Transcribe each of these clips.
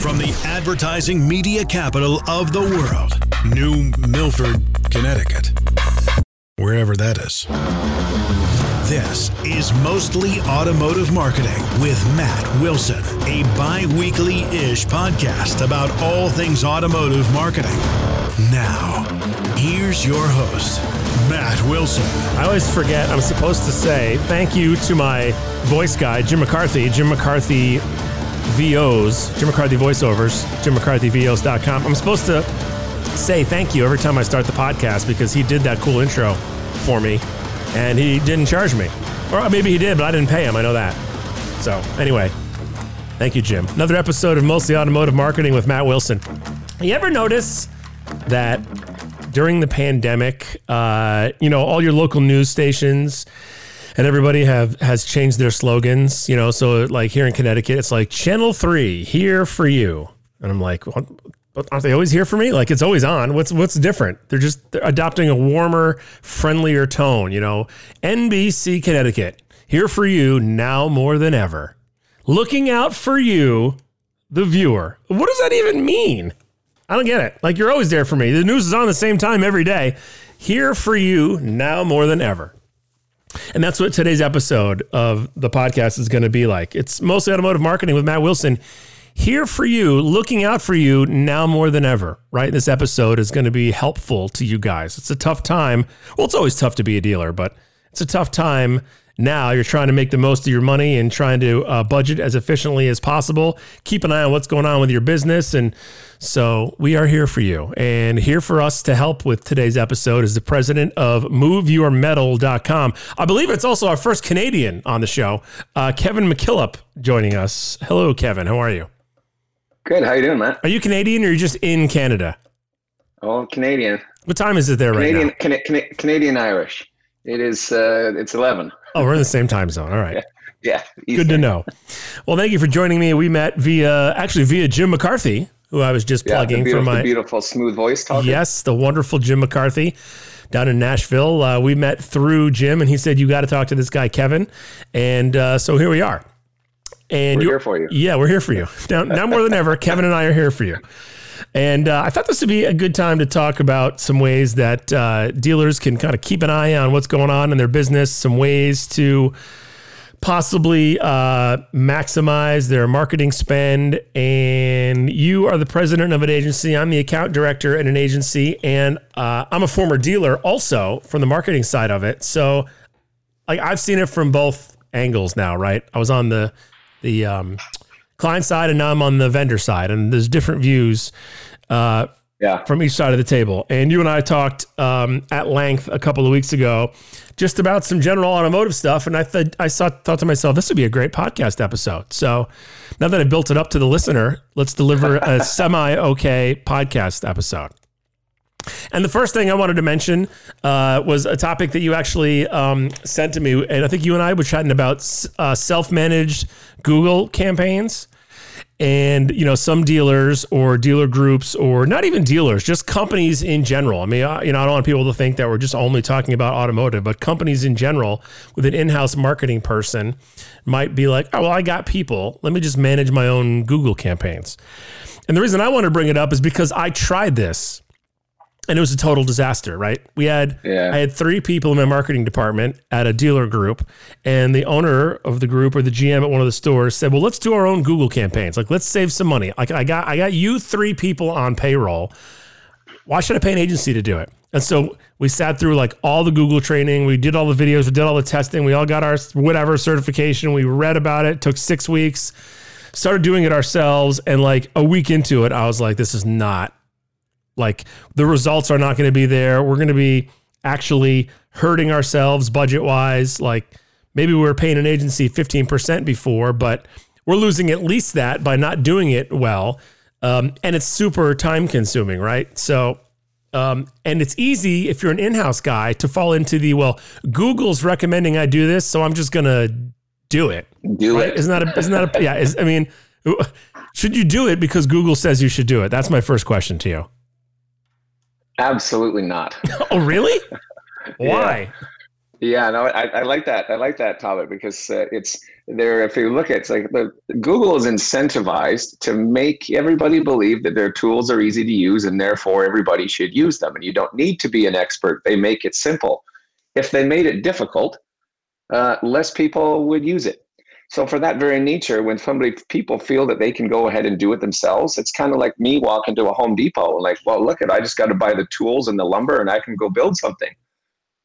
From the advertising media capital of the world, New Milford, Connecticut. Wherever that is. This is Mostly Automotive Marketing with Matt Wilson, a bi weekly ish podcast about all things automotive marketing. Now, here's your host, Matt Wilson. I always forget I'm supposed to say thank you to my voice guy, Jim McCarthy, Jim McCarthy VOs, Jim McCarthy voiceovers, jimmccarthyvos.com. I'm supposed to say thank you every time I start the podcast because he did that cool intro for me and he didn't charge me. Or maybe he did, but I didn't pay him. I know that. So, anyway, thank you, Jim. Another episode of Mostly Automotive Marketing with Matt Wilson. You ever notice that during the pandemic, uh, you know, all your local news stations and everybody have has changed their slogans, you know, so like here in Connecticut, it's like Channel 3 here for you. And I'm like, what? Aren't they always here for me? Like it's always on. What's what's different? They're just they're adopting a warmer, friendlier tone. You know, NBC Connecticut here for you now more than ever, looking out for you, the viewer. What does that even mean? I don't get it. Like you're always there for me. The news is on the same time every day. Here for you now more than ever. And that's what today's episode of the podcast is going to be like. It's mostly automotive marketing with Matt Wilson here for you, looking out for you now more than ever, right? This episode is going to be helpful to you guys. It's a tough time. Well, it's always tough to be a dealer, but it's a tough time now. You're trying to make the most of your money and trying to uh, budget as efficiently as possible. Keep an eye on what's going on with your business. And so we are here for you. And here for us to help with today's episode is the president of MoveYourMetal.com. I believe it's also our first Canadian on the show, uh, Kevin McKillop, joining us. Hello, Kevin. How are you? Good. How you doing, Matt? Are you Canadian or are you just in Canada? Oh, Canadian. What time is it there Canadian, right now? Can, can, Canadian Irish. It is. Uh, it's eleven. Oh, we're in the same time zone. All right. Yeah. Good to know. Well, thank you for joining me. We met via actually via Jim McCarthy, who I was just Yeah, plugging for my beautiful smooth voice talker. yes, the wonderful Jim McCarthy down in Nashville. Uh, we met through Jim, and he said you got to talk to this guy Kevin, and uh, so here we are. And We're here for you. Yeah, we're here for you. Now, now more than ever, Kevin and I are here for you. And uh, I thought this would be a good time to talk about some ways that uh, dealers can kind of keep an eye on what's going on in their business, some ways to possibly uh, maximize their marketing spend. And you are the president of an agency. I'm the account director at an agency, and uh, I'm a former dealer also from the marketing side of it. So, like, I've seen it from both angles now. Right? I was on the the um, client side, and now I'm on the vendor side, and there's different views. Uh, Yeah. from each side of the table. And you and I talked um, at length a couple of weeks ago just about some general automotive stuff. And I thought I saw, thought to myself, this would be a great podcast episode. So now that I built it up to the listener, let's deliver a semi okay podcast episode. And the first thing I wanted to mention uh, was a topic that you actually um, sent to me, and I think you and I were chatting about uh, self-managed Google campaigns and you know some dealers or dealer groups or not even dealers just companies in general. I mean I, you know i don't want people to think that we're just only talking about automotive but companies in general with an in-house marketing person might be like oh well i got people. Let me just manage my own google campaigns. And the reason i want to bring it up is because i tried this and it was a total disaster, right? We had Yeah. I had three people in my marketing department at a dealer group, and the owner of the group or the GM at one of the stores said, "Well, let's do our own Google campaigns. Like, let's save some money. Like, I got I got you three people on payroll. Why should I pay an agency to do it?" And so we sat through like all the Google training. We did all the videos. We did all the testing. We all got our whatever certification. We read about it. it took six weeks. Started doing it ourselves, and like a week into it, I was like, "This is not like the results are not going to be there. We're going to be actually hurting ourselves budget wise. Like maybe we were paying an agency 15% before, but we're losing at least that by not doing it well. Um, and it's super time consuming, right? So, um, and it's easy if you're an in house guy to fall into the, well, Google's recommending I do this, so I'm just going to do it. Do Right? it. Isn't that a, isn't that a, yeah, is, I mean, should you do it because Google says you should do it? That's my first question to you. Absolutely not. Oh, really? Why? Yeah, no, I, I like that. I like that topic because uh, it's they're if you look at it's like the, Google is incentivized to make everybody believe that their tools are easy to use and therefore everybody should use them. And you don't need to be an expert. They make it simple. If they made it difficult, uh, less people would use it. So for that very nature, when somebody people feel that they can go ahead and do it themselves, it's kind of like me walking to a Home Depot and like, well, look at I just got to buy the tools and the lumber and I can go build something.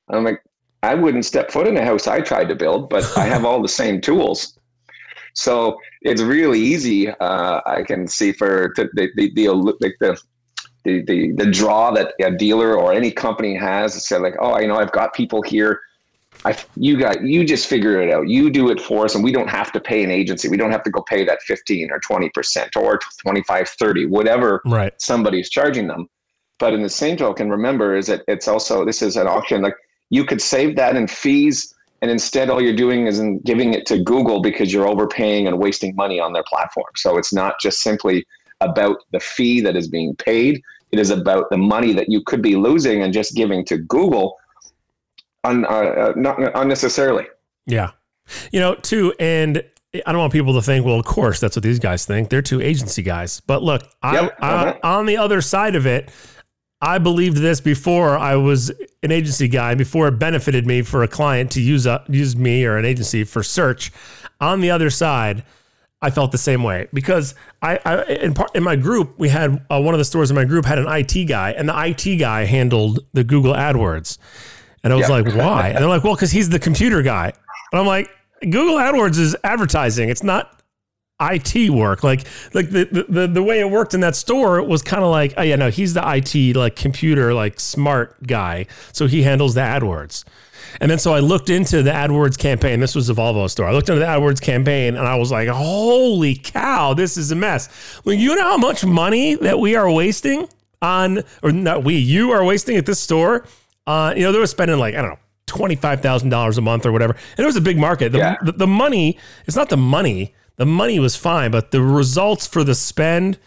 I'm like, I wouldn't step foot in a house I tried to build, but I have all the same tools. So it's really easy. Uh, I can see for the the the, the, the the, the, draw that a dealer or any company has to say like, oh, you know, I've got people here. I, you got, you just figure it out. You do it for us and we don't have to pay an agency. We don't have to go pay that 15 or 20% or 25, 30, whatever right. somebody's charging them. But in the same token, remember is that it's also, this is an auction. Like you could save that in fees and instead all you're doing is in giving it to google because you're overpaying and wasting money on their platform so it's not just simply about the fee that is being paid it is about the money that you could be losing and just giving to google un, uh, uh not unnecessarily yeah you know too and I don't want people to think, well, of course, that's what these guys think. They're two agency guys. But look, yep. I, uh-huh. I, on the other side of it, I believed this before I was an agency guy, before it benefited me for a client to use a, use me or an agency for search. On the other side, I felt the same way because I, I in, part, in my group we had uh, one of the stores in my group had an IT guy, and the IT guy handled the Google AdWords, and I was yeah. like, why? And they're like, well, because he's the computer guy, and I'm like, Google AdWords is advertising. It's not IT work. Like like the the, the way it worked in that store was kind of like, oh yeah, no, he's the IT like computer like smart guy. So he handles the AdWords. And then so I looked into the AdWords campaign. This was a Volvo store. I looked into the AdWords campaign and I was like, holy cow, this is a mess. Well, you know how much money that we are wasting on, or not we, you are wasting at this store? Uh, you know, they were spending like, I don't know, $25,000 a month or whatever. And it was a big market. The, yeah. the, the money, it's not the money the money was fine, but the results for the spend,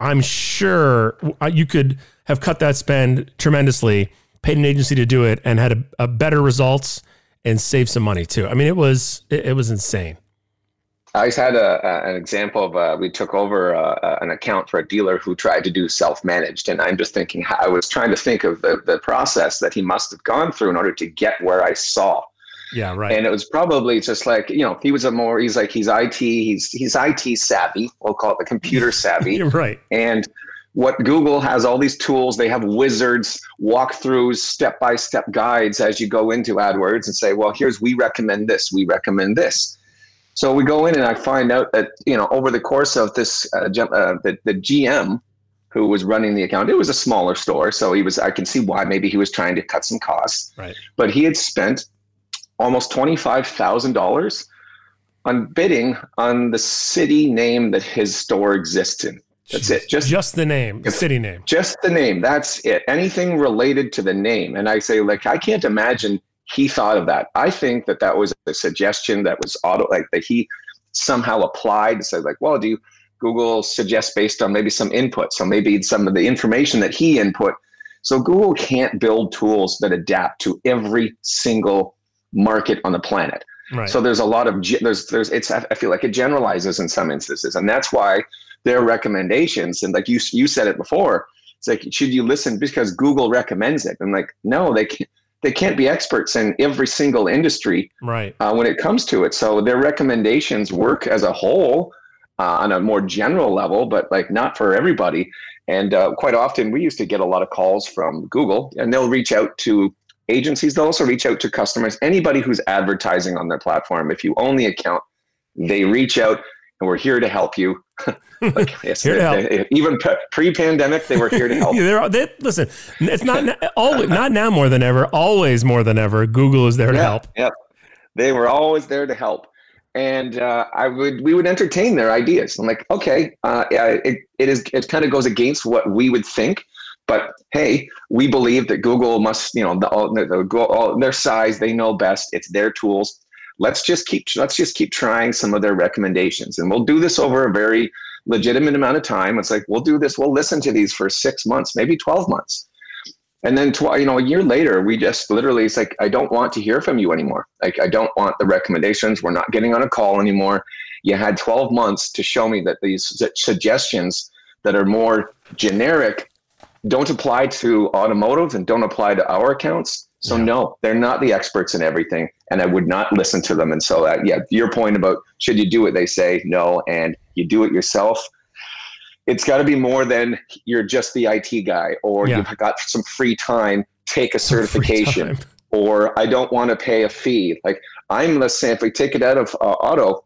I'm sure uh, you could have cut that spend tremendously, paid an agency to do it, and had a, a better results and saved some money too. I mean, it was it, it was insane. I just had a, a, an example of uh, we took over uh, an account for a dealer who tried to do self-managed, and I'm just thinking I was trying to think of the, the process that he must have gone through in order to get where I saw. Yeah, right. And it was probably just like you know he was a more he's like he's IT he's he's IT savvy. We'll call it the computer savvy. right. And what Google has all these tools. They have wizards, walkthroughs, step by step guides as you go into AdWords and say, well, here's we recommend this, we recommend this. So we go in and I find out that you know over the course of this uh, uh, the the GM who was running the account. It was a smaller store, so he was. I can see why maybe he was trying to cut some costs. Right. But he had spent almost $25,000 on bidding on the city name that his store exists in. That's it. Just just the name, the city name. Just the name. That's it. Anything related to the name. And I say, like, I can't imagine he thought of that. I think that that was a suggestion that was auto, like that he somehow applied to say, like, well, do you Google suggest based on maybe some input? So maybe some of the information that he input. So Google can't build tools that adapt to every single market on the planet. Right. So there's a lot of there's there's it's I feel like it generalizes in some instances, and that's why their recommendations and like you you said it before, it's like should you listen because Google recommends it? And like no, they can't they can't be experts in every single industry right uh, when it comes to it. So their recommendations work as a whole uh, on a more general level, but like not for everybody. And uh, quite often, we used to get a lot of calls from Google, and they'll reach out to agencies they'll also reach out to customers anybody who's advertising on their platform if you own the account they reach out and we're here to help you like, yes, here to help. They, even pre-pandemic they were here to help they're, they, listen it's not always not now more than ever always more than ever google is there to help yeah they were always there to help and uh, I would we would entertain their ideas. I'm like, okay, uh, it, it is it kind of goes against what we would think, but hey, we believe that Google must, you know, the, the, all, their size, they know best. It's their tools. Let's just keep let's just keep trying some of their recommendations, and we'll do this over a very legitimate amount of time. It's like we'll do this. We'll listen to these for six months, maybe twelve months. And then, tw- you know, a year later, we just literally, it's like, I don't want to hear from you anymore. Like, I don't want the recommendations. We're not getting on a call anymore. You had 12 months to show me that these suggestions that are more generic don't apply to automotive and don't apply to our accounts. So yeah. no, they're not the experts in everything, and I would not listen to them. And so, uh, yeah, your point about should you do it? They say no, and you do it yourself it's got to be more than you're just the IT guy or yeah. you've got some free time, take a certification, or I don't want to pay a fee. Like I'm, let's say, if we take it out of uh, auto,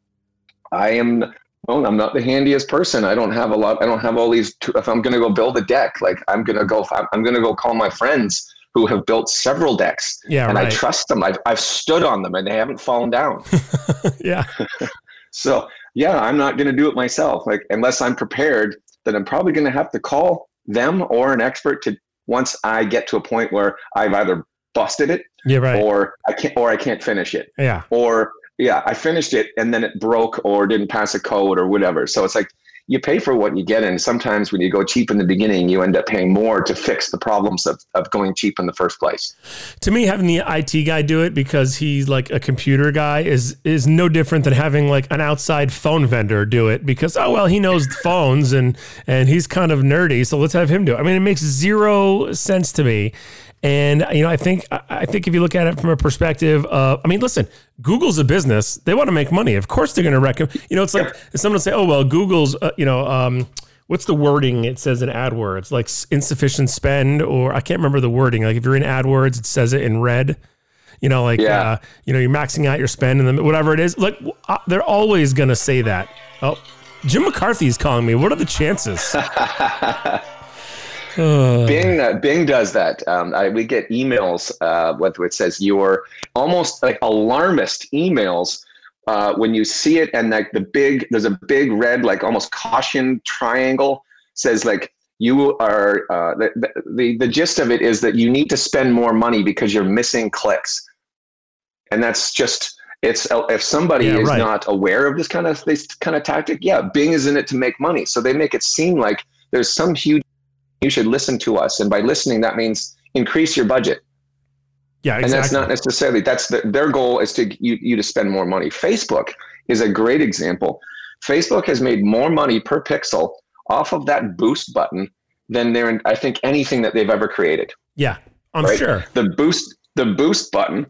I am. Well, I'm not the handiest person. I don't have a lot. I don't have all these. If I'm going to go build a deck, like I'm going to go. I'm going to go call my friends who have built several decks. Yeah, and right. I trust them. I've I've stood on them and they haven't fallen down. yeah. so yeah, I'm not going to do it myself. Like unless I'm prepared then I'm probably going to have to call them or an expert to once I get to a point where I've either busted it yeah, right. or I can't or I can't finish it. Yeah. Or yeah, I finished it and then it broke or didn't pass a code or whatever. So it's like you pay for what you get. And sometimes when you go cheap in the beginning, you end up paying more to fix the problems of, of going cheap in the first place. To me, having the IT guy do it because he's like a computer guy is is no different than having like an outside phone vendor do it because oh well he knows phones and and he's kind of nerdy, so let's have him do it. I mean, it makes zero sense to me. And you know, I think I think if you look at it from a perspective of, I mean, listen, Google's a business; they want to make money. Of course, they're going to recommend. You know, it's like if someone will say, "Oh, well, Google's," uh, you know, um, what's the wording it says in AdWords, like insufficient spend, or I can't remember the wording. Like if you're in AdWords, it says it in red. You know, like yeah. uh, you know, you're maxing out your spend and then whatever it is. Like uh, they're always going to say that. Oh, Jim McCarthy is calling me. What are the chances? Bing uh, Bing does that. Um, I, we get emails uh, with it says you're almost like alarmist emails uh, when you see it, and like the big there's a big red like almost caution triangle says like you are uh, the, the the gist of it is that you need to spend more money because you're missing clicks, and that's just it's if somebody yeah, is right. not aware of this kind of this kind of tactic, yeah, Bing is in it to make money, so they make it seem like there's some huge you should listen to us. And by listening, that means increase your budget. Yeah, exactly. And that's not necessarily that's the, their goal is to you, you to spend more money. Facebook is a great example. Facebook has made more money per pixel off of that boost button than they're I think anything that they've ever created. Yeah, I'm right? sure. The boost the boost button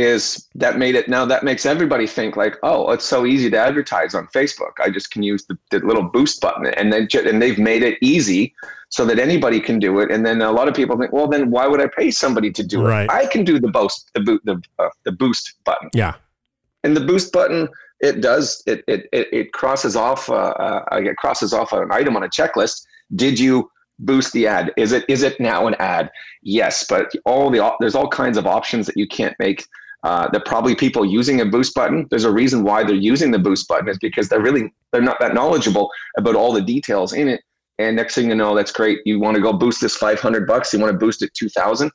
is that made it now that makes everybody think like oh it's so easy to advertise on facebook. I just can use the, the little boost button and then and they've made it easy so that anybody can do it. And then a lot of people think well then why would i pay somebody to do right. it i can do the boost the boot the, uh, the boost button. Yeah. And the boost button it does it it it, it crosses off uh, uh, it crosses off an item on a checklist. Did you boost the ad? Is it is it now an ad? Yes but all the there's all kinds of options that you can't make uh, that probably people using a boost button there's a reason why they're using the boost button is because they're really they're not that knowledgeable about all the details in it. And next thing you know that's great. You want to go boost this 500 bucks you want to boost it 2000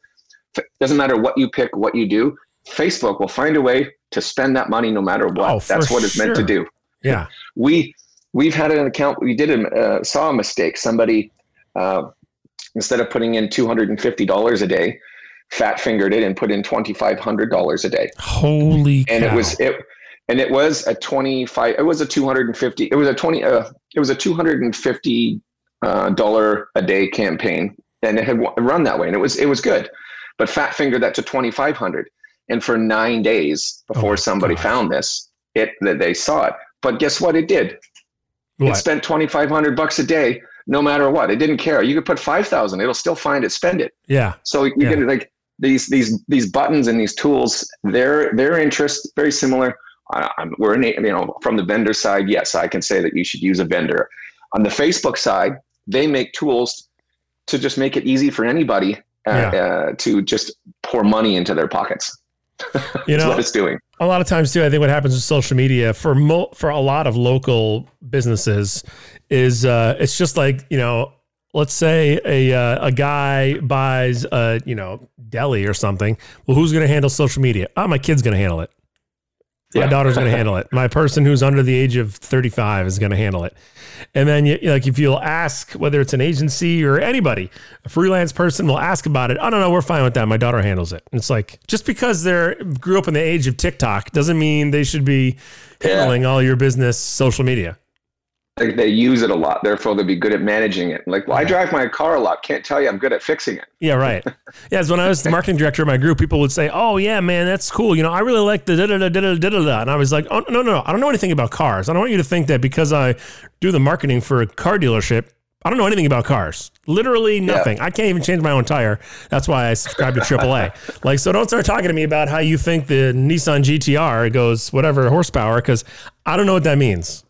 doesn't matter what you pick what you do facebook will find a way to spend that money no matter what. Oh, that's what it's sure. meant to do. Yeah. We we've had an account we did a uh, saw a mistake. Somebody uh, instead of putting in $250 a day fat fingered it and put in twenty five hundred dollars a day. Holy! And cow. it was it, and it was a twenty five. It was a two hundred and fifty. It was a twenty. Uh, it was a two hundred and fifty uh, dollar a day campaign, and it had run that way, and it was it was good. But fat fingered that to twenty five hundred, and for nine days before oh somebody gosh. found this, it that they saw it. But guess what? It did. What? It spent twenty five hundred bucks a day no matter what. It didn't care. You could put five thousand; it'll still find it, spend it. Yeah. So you yeah. can like these these these buttons and these tools their their interest very similar. I'm, we're in you know from the vendor side yes i can say that you should use a vendor. On the facebook side they make tools to just make it easy for anybody uh, yeah. uh, to just pour money into their pockets. You know what it's doing. a lot of times too i think what happens with social media for mo- for a lot of local businesses is uh, it's just like you know let's say a uh, a guy buys a you know deli or something. Well, who's going to handle social media? Oh, my kid's going to handle it. My Yeah. daughter's going to handle it. My person who's under the age of 35 is going to handle it. And then, you, like, if you'll ask whether it's an agency or anybody, a freelance person will ask about it. I don't know. We're fine with that. My daughter handles it. And it's like just because they're grew up in the age of TikTok doesn't mean they should be Yeah. handling all your business social media. Like they use it a lot, therefore they'll be good at managing it. Like, well, I drive my car a lot. Can't tell you I'm good at fixing it. Yeah, right. Yeah, so when I was the marketing director of my group, people would say, "Oh, yeah, man, that's cool. You know, I really like the da da da da da da da." And I was like, "Oh, no, no, no, I don't know anything about cars. I don't want you to think that because I do the marketing for a car dealership, I don't know anything about cars. Literally nothing. I can't even change my own tire. That's why I subscribe to AAA. like, so don't start talking to me about how you think the Nissan GTR goes whatever horsepower because I don't know what that means.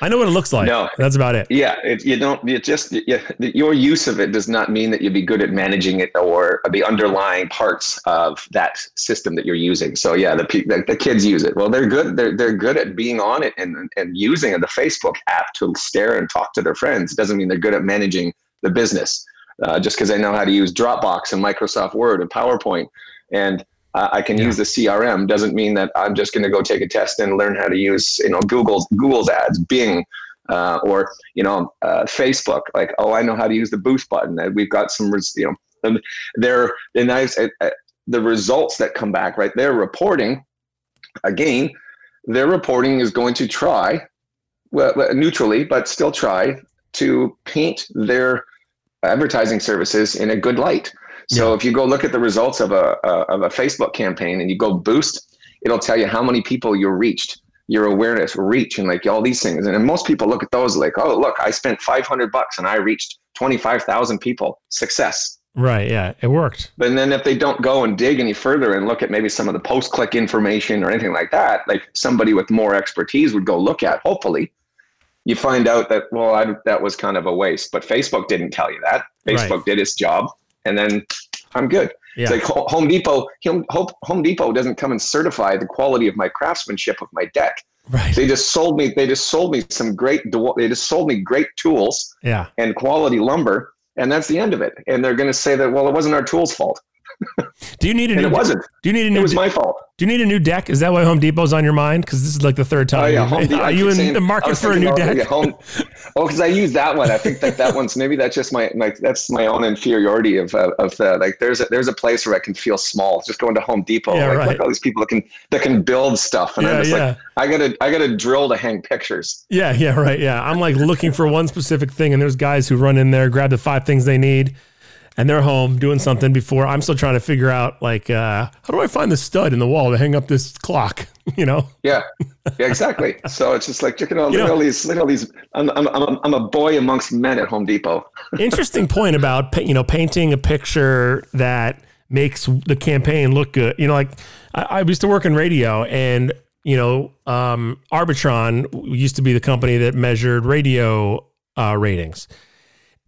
I know what it looks like. No. That's about it. Yeah, it, you don't. It just yeah, your use of it does not mean that you'll be good at managing it or the underlying parts of that system that you're using. So yeah, the the, the kids use it. Well, they're good. They're they're good at being on it and and using the Facebook app to stare and talk to their friends. It doesn't mean they're good at managing the business. Uh, just because they know how to use Dropbox and Microsoft Word and PowerPoint and uh, I can Yeah. use the CRM doesn't mean that I'm just going to go take a test and learn how to use you know Google's Google's ads, Bing, uh, or you know uh, Facebook. Like oh, I know how to use the boost button. And we've got some res- you know and they're the nice uh, uh, the results that come back right. They're reporting again. Their reporting is going to try well, neutrally, but still try to paint their advertising services in a good light. So Yeah. if you go look at the results of a, a of a Facebook campaign and you go boost, it'll tell you how many people you reached, your awareness, reach, and like all these things. And then most people look at those like, oh, look, I spent five hundred bucks and I reached twenty five thousand people. Success. Right. Yeah. It worked. But then if they don't go and dig any further and look at maybe some of the post click information or anything like that, like somebody with more expertise would go look at, hopefully, you find out that, well, I, that was kind of a waste. But Facebook didn't tell you that. Facebook Right. did its job. And then I'm good. Yeah. It's like Home Depot, Home, Home Depot doesn't come and certify the quality of my craftsmanship of my deck. right. They just sold me, they just sold me some great, they just sold me great tools Yeah. and quality lumber. And that's the end of it. And they're going to say that, well, it wasn't our tool's fault. Do you need a new? it wasn't. Do you need a new? It was my fault. Do you need a new deck? Is that why Home Depot's on your mind? Because this is like the third time. Oh yeah, Home Depot. Are you in saying- the market for a new deck? yeah, home, oh, because I use that one. I think that that one's maybe that's just my like that's my own inferiority of uh, of the like. There's a, there's a place where I can feel small. Just going to Home Depot, Yeah, like, right. like all these people that can that can build stuff, and Yeah, I'm just yeah. like, I gotta I gotta drill to hang pictures. Yeah, yeah, right. Yeah. I'm like looking for one specific thing, and there's guys who run in there, grab the five things they need, and they're home doing something before I'm still trying to figure out, like, uh, how do I find the stud in the wall to hang up this clock? You know? Yeah, yeah, exactly. so it's just like look at all, You look at know- all these look at all these. I'm I'm I'm, I'm a boy amongst men at Home Depot. Interesting point about, you know, painting a picture that makes the campaign look good. You know, like I, I used to work in radio and, you know, um, Arbitron used to be the company that measured radio uh, ratings.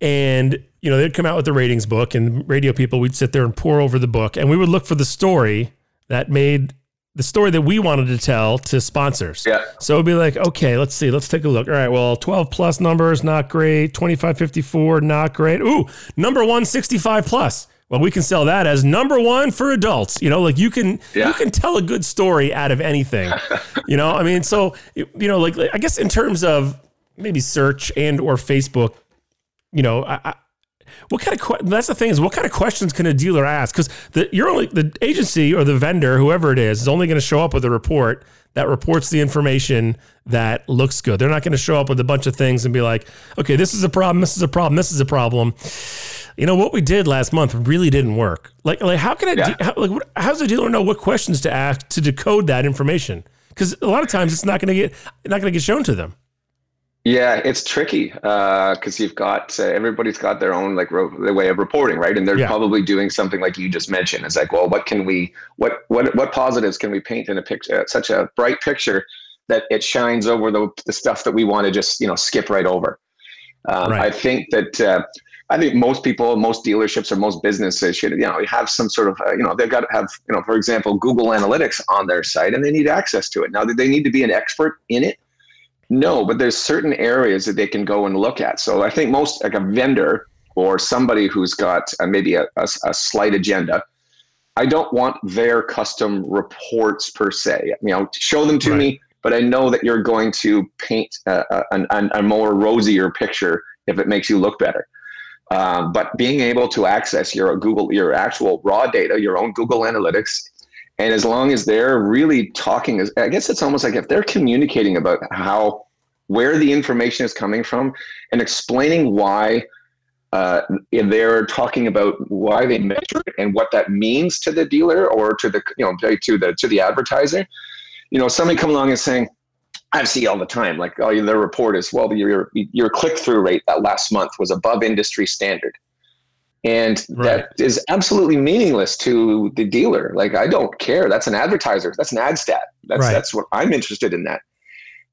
And, you know, they'd come out with the ratings book and radio people, we'd sit there and pour over the book and we would look for the story that made the story that we wanted to tell to sponsors. Yeah. So it'd be like, okay, let's see, let's take a look. All right, well, 12 plus numbers, not great. 2554, not great. Ooh, number 165 plus. Well, we can sell that as number one for adults. You know, like you can Yeah. you can tell a good story out of anything. you know, I mean, so you know, like, like I guess in terms of maybe search and or Facebook, you know, I, I, what kind of que- that's the thing is what kind of questions can a dealer ask? Because the you're only the agency or the vendor, whoever it is, is only going to show up with a report that reports the information that looks good. They're not going to show up with a bunch of things and be like, okay, this is a problem, this is a problem, this is a problem. You know what we did last month really didn't work. Like, like how can I? Yeah. de- how, like what, how does a dealer know what questions to ask to decode that information? Because a lot of times it's not going to get not going to get shown to them. Yeah, it's tricky because you've got uh, everybody's got their own like ro- the way of reporting, right? And they're Yeah. probably doing something like you just mentioned. It's like, well, what can we, what what what positives can we paint in a picture, such a bright picture that it shines over the the stuff that we want to just you know skip right over. Um, Right. I think that. Uh, I think most people, most dealerships, or most businesses should, you know, have some sort of, uh, you know, they've got to have, you know, for example, Google Analytics on their site, and they need access to it. Now, they need to be an expert in it? No, but there's certain areas that they can go and look at. So I think most like a vendor or somebody who's got uh, maybe a, a, a slight agenda I don't want their custom reports per se. You know, show them to right. me, but I know that you're going to paint a, a, a, more rosier picture if it makes you look better. Um, but being able to access your Google, your actual raw data, your own Google Analytics, and as long as they're really talking, I guess it's almost like if they're communicating about how where the information is coming from and explaining why uh, they're talking about why they measure it and what that means to the dealer or to the you know to the to the advertiser. You know, somebody come along and saying, I see all the time, like, oh, their report is, well, your your click through rate that last month was above industry standard, and right. that is absolutely meaningless to the dealer. Like, I don't care. That's an advertiser. That's an ad stat. That's right. that's what I'm interested in. That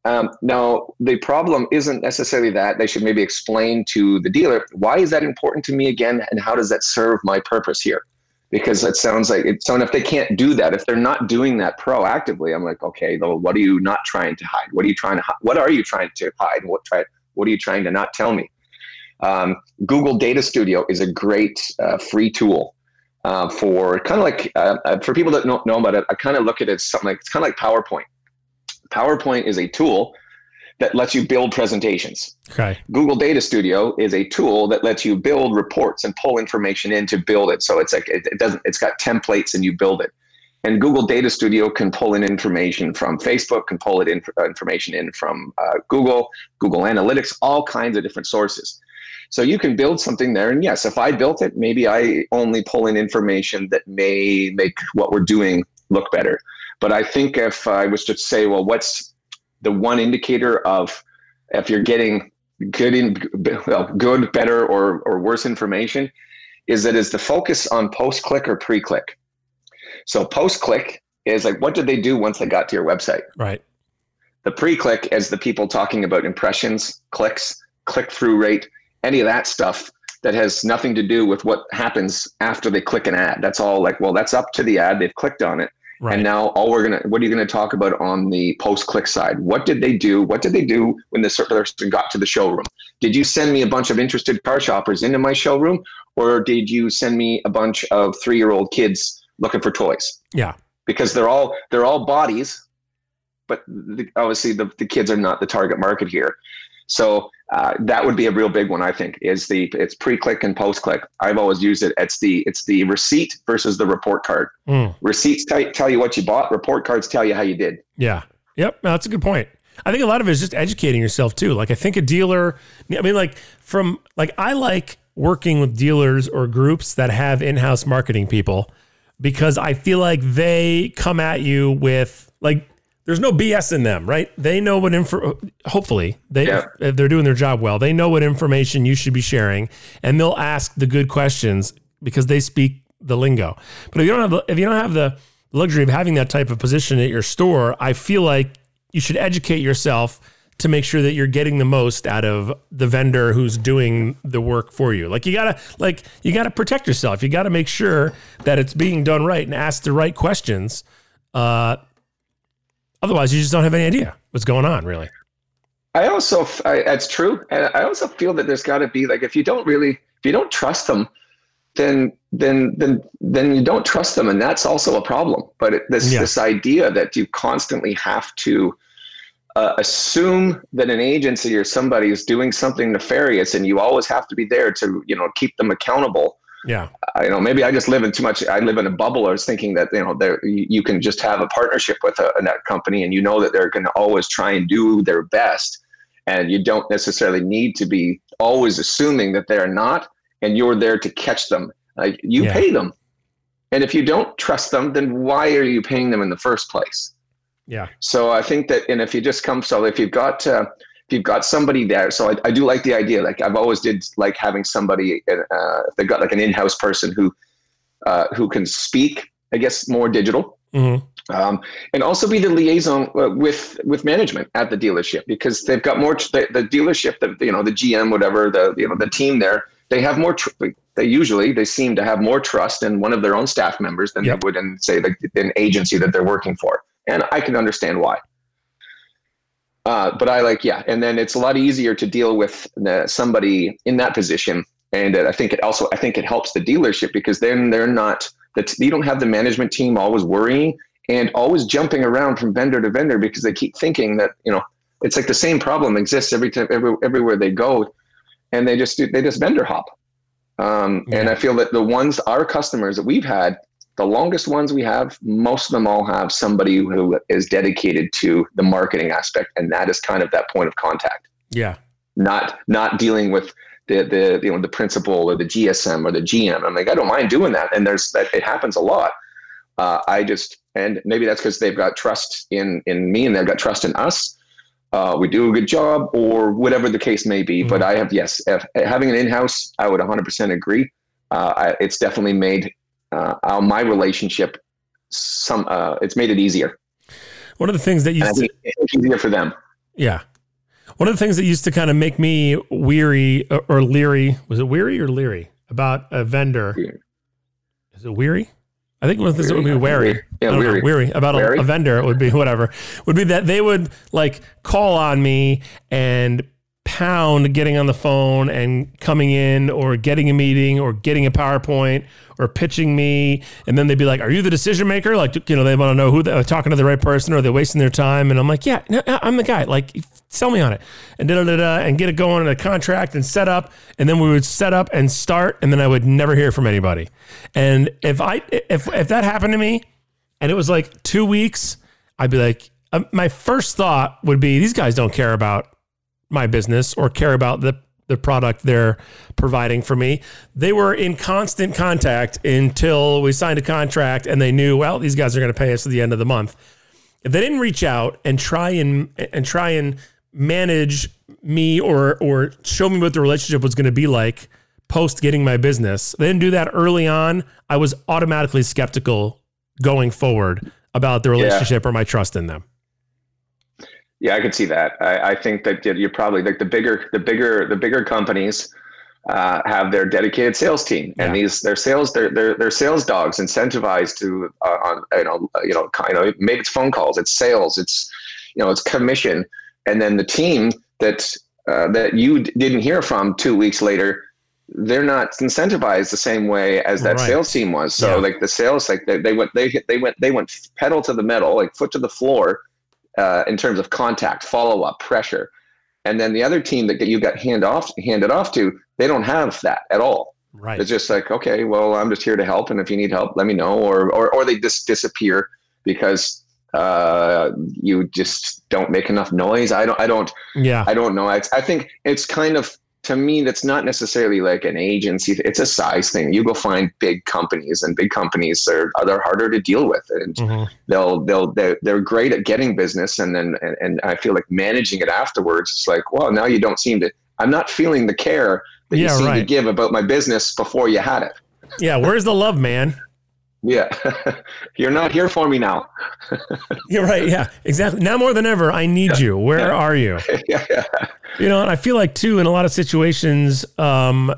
um, now, the problem isn't necessarily that they should maybe explain to the dealer why is that important to me again, and how does that serve my purpose here? Because it sounds like it's so. if they can't do that, if they're not doing that proactively, I'm like, okay, though, what are you not trying to hide? What are you trying to? What are you trying to hide? What try? What are you trying to not tell me? Um, Google Data Studio is a great uh, free tool uh, for kind of like uh, uh, for people that don't know about it. I kind of look at it as something like it's kind of like PowerPoint PowerPoint is a tool that lets you build presentations. Okay. Google Data Studio is a tool that lets you build reports and pull information in to build it. So it's like it, it doesn't it's got templates and you build it. And Google Data Studio can pull in information from Facebook, can pull it in uh, information in from uh, Google, Google Analytics, all kinds of different sources. So you can build something there. And yes, if I built it, maybe I only pull in information that may make what we're doing look better. But I think if I was to say, well, what's the one indicator of if you're getting good in well, good, better, or or worse information, is that is the focus on post click or pre click. So post click is like what did they do once they got to your website? Right. The pre click is the people talking about impressions, clicks, click through rate, any of that stuff that has nothing to do with what happens after they click an ad. That's all like, well, that's up to the ad. They've clicked on it. Right. And now all we're gonna what are you gonna talk about on the post click side? What did they do? What did they do when the person got to the showroom? Did you send me a bunch of interested car shoppers into my showroom, or did you send me a bunch of three year old kids looking for toys? Yeah, because they're all they're all bodies, but the, obviously the, the kids are not the target market here. So uh, that would be a real big one, I think. Is the it's pre-click and post-click. I've always used it. It's the it's the receipt versus the report card. Mm. Receipts tell, tell you what you bought. Report cards tell you how you did. Yeah. Yep. No, that's a good point. I think a lot of it is just educating yourself too. Like I think a dealer. I mean, like from like I like working with dealers or groups that have in-house marketing people because I feel like they come at you with like there's no BS in them, right? They know what info. Hopefully, they yeah. if, they're doing their job well, they know what information you should be sharing, and they'll ask the good questions because they speak the lingo. But if you don't have the, if you don't have the luxury of having that type of position at your store, I feel like you should educate yourself to make sure that you're getting the most out of the vendor who's doing the work for you. Like you gotta like you gotta protect yourself. You gotta make sure that it's being done right and ask the right questions. Uh, Otherwise, you just don't have any idea what's going on, really. I also, I, that's true, and I also feel that there's got to be like if you don't really, if you don't trust them, then then then then you don't trust them, and that's also a problem. But it, this yeah. this idea that you constantly have to uh, assume that an agency or somebody is doing something nefarious, and you always have to be there to you know keep them accountable yeah. I, you know, maybe I just live in too much. I live in a bubble. I was thinking that, you know, there, you can just have a partnership with a, a net company and you know that they're going to always try and do their best. And you don't necessarily need to be always assuming that they're not, and you're there to catch them. Like you yeah. pay them. And if you don't trust them, then why are you paying them in the first place? Yeah. So I think that, and if you just come, so if you've got, uh, if you've got somebody there, so I, I do like the idea. Like I've always did like having somebody, uh, if they've got like an in-house person who, uh, who can speak, I guess more digital, mm-hmm. um, and also be the liaison uh, with with management at the dealership because they've got more. The, the dealership, the you know the GM, whatever the you know the team there, they have more. Tr- they usually they seem to have more trust in one of their own staff members than yep. they would in say the, an agency that they're working for, and I can understand why. Uh, but I like, yeah. And then it's a lot easier to deal with the, somebody in that position. And I think it also, I think it helps the dealership because then they're not, that you don't have the management team always worrying and always jumping around from vendor to vendor because they keep thinking that you know it's like the same problem exists every time every, everywhere they go and they just do they just vendor hop um, yeah. and i feel that the ones our customers that we've had the longest ones we have most of them all have somebody who is dedicated to the marketing aspect and that is kind of that point of contact yeah not not dealing with the the you know the principal or the gsm or the gm i'm like i don't mind doing that and there's that it happens a lot uh, i just and maybe that's because they've got trust in in me and they've got trust in us uh, we do a good job or whatever the case may be. Mm-hmm. But I have, yes, if, having an in-house, I would 100% agree. Uh, I, it's definitely made uh, my relationship some, uh, it's made it easier. One of the things that used to, it's easier for them. Yeah. One of the things that used to kind of make me weary or, or leery, was it weary or leery about a vendor? Is it weary? I think one of the things that would be wary, yeah, weary. Know, weary about a, a, vendor, it would be whatever, would be that they would like call on me and pound getting on the phone and coming in or getting a meeting or getting a PowerPoint or pitching me. And then they'd be like, Are you the decision maker? Like, you know, they want to know who they're talking to the right person or they're wasting their time. And I'm like, Yeah, no, I'm the guy. Like, sell me on it and da da da and get it going in a contract and set up. And then we would set up and start. And then I would never hear from anybody. And if I, if, if that happened to me and it was like two weeks, I'd be like, um, my first thought would be these guys don't care about my business or care about the the product they're providing for me. They were in constant contact until we signed a contract and they knew, well, these guys are going to pay us at the end of the month. If they didn't reach out and try and and try and manage me or or show me what the relationship was going to be like post getting my business, they didn't do that early on. I was automatically skeptical going forward about the relationship yeah. or my trust in them. Yeah, I can see that. I, I think that you're probably like the bigger, the bigger, the bigger companies uh, have their dedicated sales team, and these their sales, their their their sales dogs incentivized to uh, on you know you know kind of make it's phone calls, it's sales, it's you know it's commission, and then the team that uh, that you d- didn't hear from two weeks later they're not incentivized the same way as that right. sales team was. So yeah. like the sales, like they, they went, they they went, they went pedal to the metal, like foot to the floor uh, in terms of contact, follow up, pressure. And then the other team that you got hand off, handed off to, they don't have that at all. Right. It's just like, okay, well, I'm just here to help, and if you need help, let me know. Or or or they just disappear because uh, you just don't make enough noise. I don't. I don't. Yeah. I don't know. I, I think it's kind of to me, that's not necessarily like an agency. It's a size thing. You go find big companies, and big companies are they're harder to deal with, and mm-hmm. they'll they'll they're, they're great at getting business, and then and, and I feel like managing it afterwards. It's like, well, now you don't seem to. I'm not feeling the care that yeah, you seem right. to give about my business before you had it. Yeah, where's the love, man? Yeah. You're not here for me now. You're right. Yeah, exactly. Now more than ever, I need you. Where yeah. are you? yeah, yeah. You know, and I feel like too in a lot of situations, um,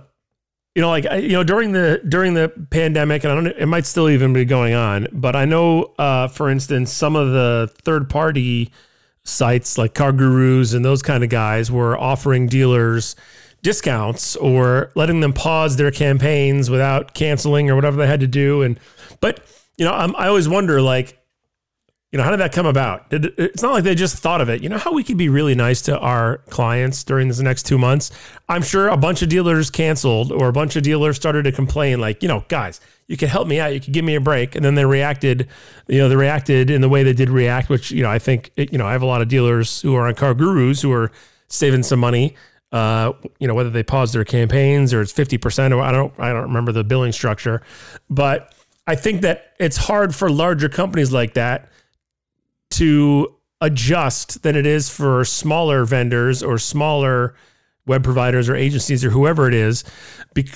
you know, like you know, during the during the pandemic, and I don't, it might still even be going on, but I know, uh, for instance, some of the third party sites like CarGurus and those kind of guys were offering dealers discounts or letting them pause their campaigns without canceling or whatever they had to do, and but you know, I'm, I always wonder, like, you know, how did that come about? Did, it's not like they just thought of it. You know how we could be really nice to our clients during this next two months? I'm sure a bunch of dealers canceled or a bunch of dealers started to complain, like, you know, guys, you could help me out. You could give me a break. And then they reacted, you know, they reacted in the way they did react, which, you know, I think, you know, I have a lot of dealers who are on CarGurus who are saving some money. Uh, you know, whether they pause their campaigns or it's 50% or I don't, I don't remember the billing structure, but I think that it's hard for larger companies like that to adjust than it is for smaller vendors or smaller web providers or agencies or whoever it is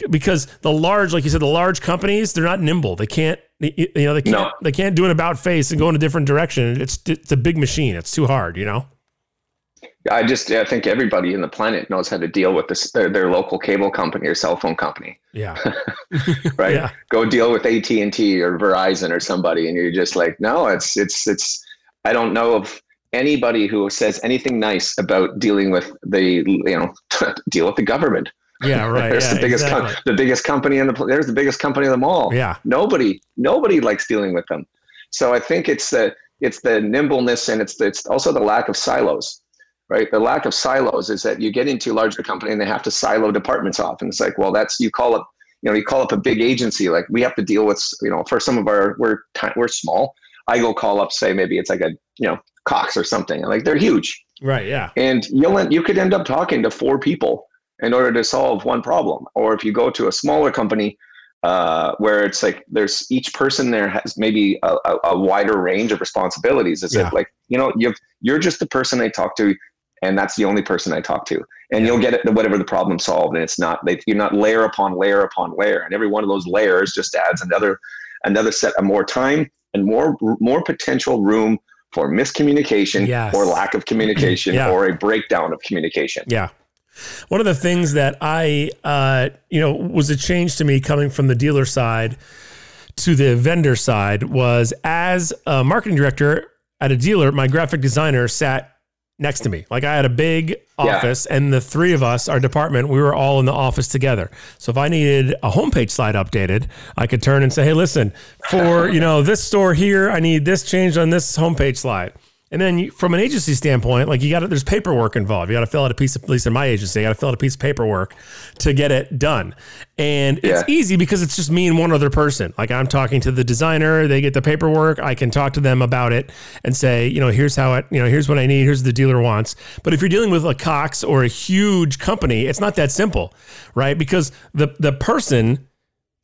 because the large like you said the large companies they're not nimble. They can't you know they can't no. they can't do an about face and go in a different direction. It's it's a big machine. It's too hard you know I just I think everybody in the planet knows how to deal with this their, their local cable company or cell phone company. Yeah. right. Yeah. Go deal with AT and T or Verizon or somebody, and you're just like, no, it's it's it's. I don't know of anybody who says anything nice about dealing with the you know deal with the government. Yeah, right. there's yeah, the biggest exactly. com- the biggest company in the there's the biggest company of them all. Yeah. Nobody nobody likes dealing with them. So I think it's the it's the nimbleness and it's the, it's also the lack of silos. Right. The lack of silos is that you get into a larger company and they have to silo departments off. And it's like, well, that's you call up, you know, you call up a big agency. Like we have to deal with, you know, for some of our we're we're small. I go call up, say maybe it's like a you know Cox or something. And Like they're huge Right. Yeah. and you'll end, you could end up talking to four people in order to solve one problem or if you go to a smaller company uh, where it's like there's each person there has maybe a, a, a wider range of responsibilities is Yeah. it like you know you've you're just the person i talk to and that's the only person i talk to and you'll get it whatever the problem solved and it's not they, you're not layer upon layer upon layer and every one of those layers just adds another another set of more time and more more potential room for miscommunication Yes. or lack of communication Yeah. or a breakdown of communication. Yeah. One of the things that I, uh, you know, was a change to me coming from the dealer side to the vendor side was as a marketing director at a dealer, my graphic designer sat next to me. Like I had a big Yeah. office and the three of us, our department, we were all in the office together. So if I needed a homepage slide updated, I could turn and say, Hey, listen, for, you know, this store here, I need this changed on this homepage slide. And then you, from an agency standpoint, like you got there's paperwork involved. You got to fill out a piece of, at least in my agency, you got to fill out a piece of paperwork to get it done. And it's easy because it's just me and one other person. Like I'm talking to the designer, they get the paperwork. I can talk to them about it and say, you know, here's how it, you know, here's what I need, here's what the dealer wants. But if you're dealing with a Cox or a huge company, it's not that simple, right? Because the the person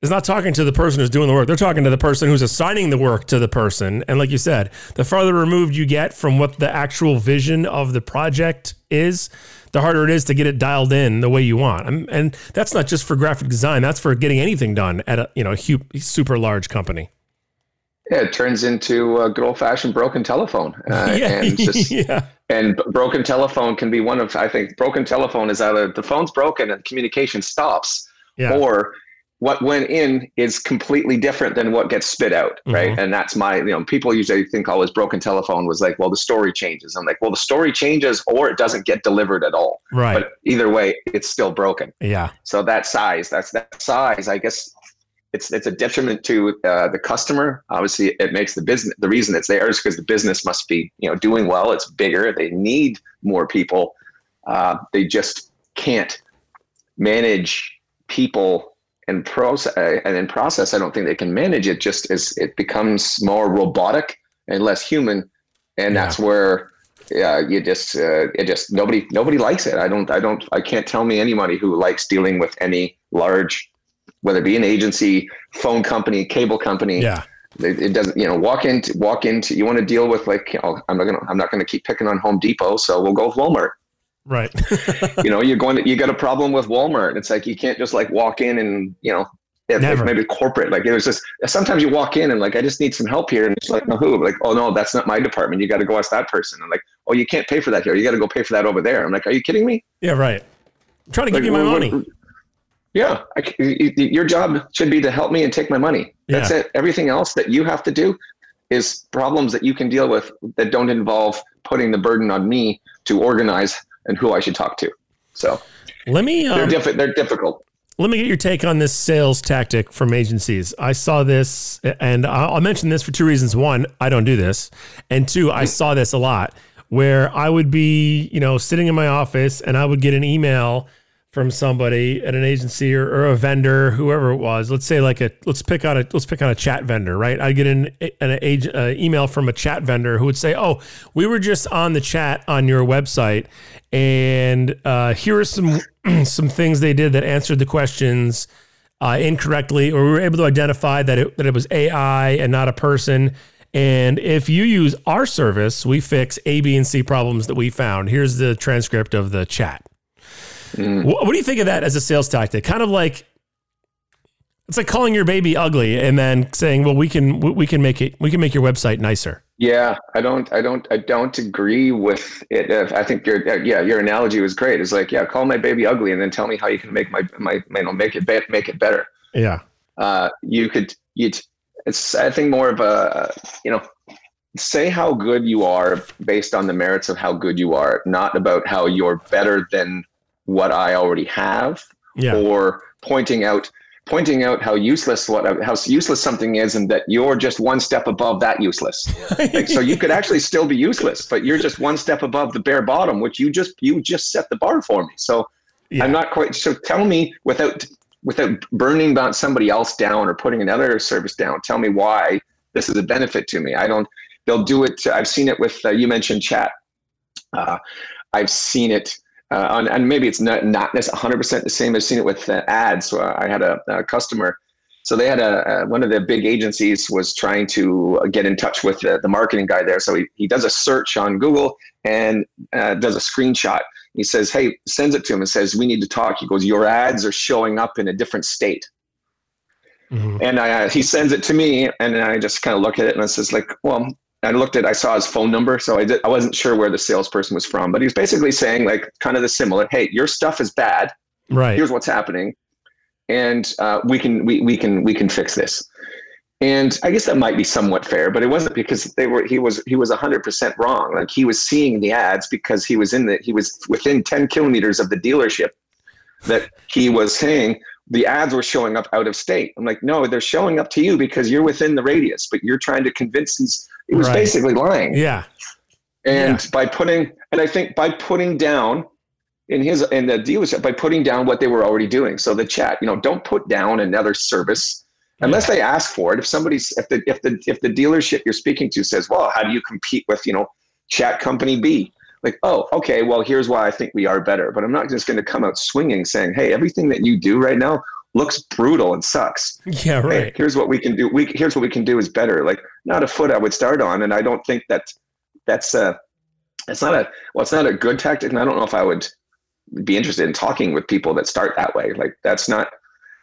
is not talking to the person who's doing the work. They're talking to the person who's assigning the work to the person. And like you said, the farther removed you get from what the actual vision of the project is, the harder it is to get it dialed in the way you want. And, and that's not just for graphic design. That's for getting anything done at a you know hu- super large company. Yeah, it turns into a good old fashioned broken telephone. Uh, yeah, and, just, yeah, and broken telephone can be one of, I think, broken telephone is either the phone's broken and communication stops, yeah, or what went in is completely different than what gets spit out, right? Mm-hmm. And that's my, you know, people usually think always broken telephone was like, well, the story changes. I'm like, well, the story changes or it doesn't get delivered at all. right, But either way, it's still broken. yeah, So that size, that's that size. I guess it's it's a detriment to uh, the customer. Obviously, it makes the business. The reason it's there is because the business must be you know doing well. It's bigger. They need more people. Uh, they just can't manage people and process and in process. I don't think they can manage it. Just as it becomes more robotic and less human, and Yeah. that's where yeah, you just uh, it just nobody nobody likes it. I don't I don't I can't tell me anybody who likes dealing with any large, whether it be an agency, phone company, cable company. yeah, It, it doesn't you know walk into walk into you want to deal with like you know, I'm not gonna I'm not gonna keep picking on Home Depot, so we'll go with Walmart. Right, you know, you're going to, you got a problem with Walmart. It's like you can't just like walk in and you know. Maybe corporate, like it was just sometimes you walk in and like I just need some help here, and it's like no who, like oh no, that's not my department. You got to go ask that person. I'm like oh you can't pay for that here. You got to go pay for that over there. I'm like are you kidding me? yeah, right. I'm trying to give you my what- money. Yeah, I c y- y- your job should be to help me and take my money. That's Yeah. it. Everything else that you have to do is problems that you can deal with that don't involve putting the burden on me to organize and who I should talk to. So Let me. they're Um, diffi- They're difficult. let me get your take on this sales tactic from agencies. I saw this, and I'll I'll mention this for two reasons. One, I don't do this, and two, I saw this a lot where I would be, you know, sitting in my office and I would get an email from somebody at an agency or, or a vendor, whoever it was. Let's say like a let's pick on a let's pick on a chat vendor, right? I get an an age, uh, email from a chat vendor who would say, "Oh, we were just on the chat on your website, and uh, here are some some things they did that answered the questions." uh, incorrectly, or we were able to identify that it that it was AI and not a person. And if you use our service, we fix A, B, and C problems that we found. Here's the transcript of the chat. Wh- What, do you think of that as a sales tactic? Kind of like it's like calling your baby ugly and then saying, "Well, we can we can make it we can make your website nicer." Yeah, I don't, I don't, I don't agree with it. I think your, uh, yeah, your analogy was great. It's like, yeah, call my baby ugly, and then tell me how you can make my, my, you know, make it, make it better. Yeah, Uh, you could, you, it's, I think more of a, you know, say how good you are based on the merits of how good you are, not about how you're better than what I already have Yeah. or pointing out pointing out how useless what how useless something is and that you're just one step above that useless like, so you could actually still be useless but you're just one step above the bare bottom which you just you just set the bar for me so Yeah. i'm not quite so tell me without without burning about somebody else down or putting another service down tell me why this is a benefit to me i don't they'll do it i've seen it with uh, you mentioned chat uh, i've seen it uh, on, and maybe it's not not necessarily 100% the same. I've seen it with uh, ads. So I had a, a customer. So they had a, a, one of the big agencies was trying to get in touch with the, the marketing guy there. So he, he does a search on Google and uh, does a screenshot. He says, "Hey," sends it to him and says, "We need to talk." He goes, "Your ads are showing up in a different state." Mhm. And I, uh, he sends it to me, and I just kind of look at it and I says, like, well, I looked at, I saw his phone number, so I did, I wasn't sure where the salesperson was from, but he was basically saying like kind of the similar, hey, your stuff is bad. Right. Here's what's happening, and uh, we can we we can we can fix this. And I guess that might be somewhat fair, but it wasn't because they were he was he was hundred percent wrong. Like he was seeing the ads because he was in the he was within ten kilometers of the dealership that he was saying the ads were showing up out of state. I'm like, no, they're showing up to you because you're within the radius, but you're trying to convince these. It was Right. basically lying. yeah. And by putting, and I think by putting down in his in the dealership by putting down what they were already doing. So the chat, you know, don't put down another service unless they ask for it. If somebody's if the if the if the dealership you're speaking to says, well, how do you compete with you know chat company B? Like, oh, okay, well, here's why I think we are better. But I'm not just going to come out swinging saying, hey, everything that you do right now looks brutal and sucks Yeah. hey, Right. here's what we can do. We here's what we can do is better. Like not a foot I would start on, and I don't think that that's a it's not a well, it's not a good tactic, and I don't know if I would be interested in talking with people that start that way. Like that's not.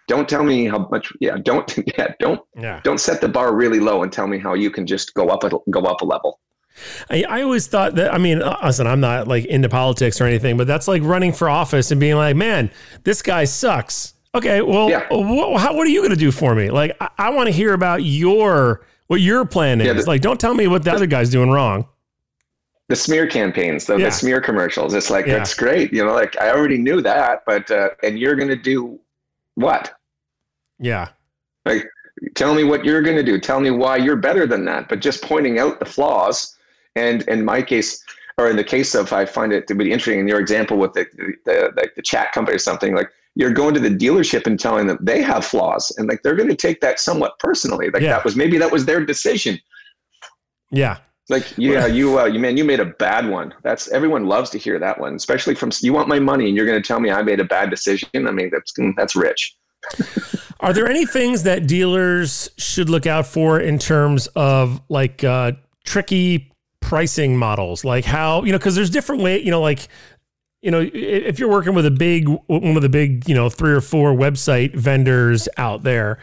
Don't tell me how much. Yeah, don't. Yeah, don't Yeah. don't set the bar really low and tell me how you can just go up a go up a level. I, I always thought that, I mean, uh, listen, I'm not like into politics or anything, but that's like running for office and being like, man, this guy sucks. Okay, well, Yeah. wh- how, what are you going to do for me? Like, I, I want to hear about your, what your plan is. Yeah, the- like, don't tell me what the other guy's doing wrong. The smear campaigns, the, Yeah. the smear commercials. It's like that's great. You know, like I already knew that, but uh, and you're gonna do what? Yeah. Like, tell me what you're going to do tell me why you're better than that but just pointing out the flaws and in my case or in the case of i find it to be interesting in your example with the the, the, the chat company or something like you're going to the dealership and telling them they have flaws and like they're going to take that somewhat personally like Yeah. that was maybe that was their decision Yeah. like yeah you uh, you man you made a bad one that's everyone loves to hear that one especially from you want my money and you're going to tell me i made a bad decision i mean that's that's rich Are there any things that dealers should look out for in terms of like uh, tricky pricing models? Like how, you know, because there's different way, you know, like, you know, if you're working with a big, one of the big, you know, three or four website vendors out there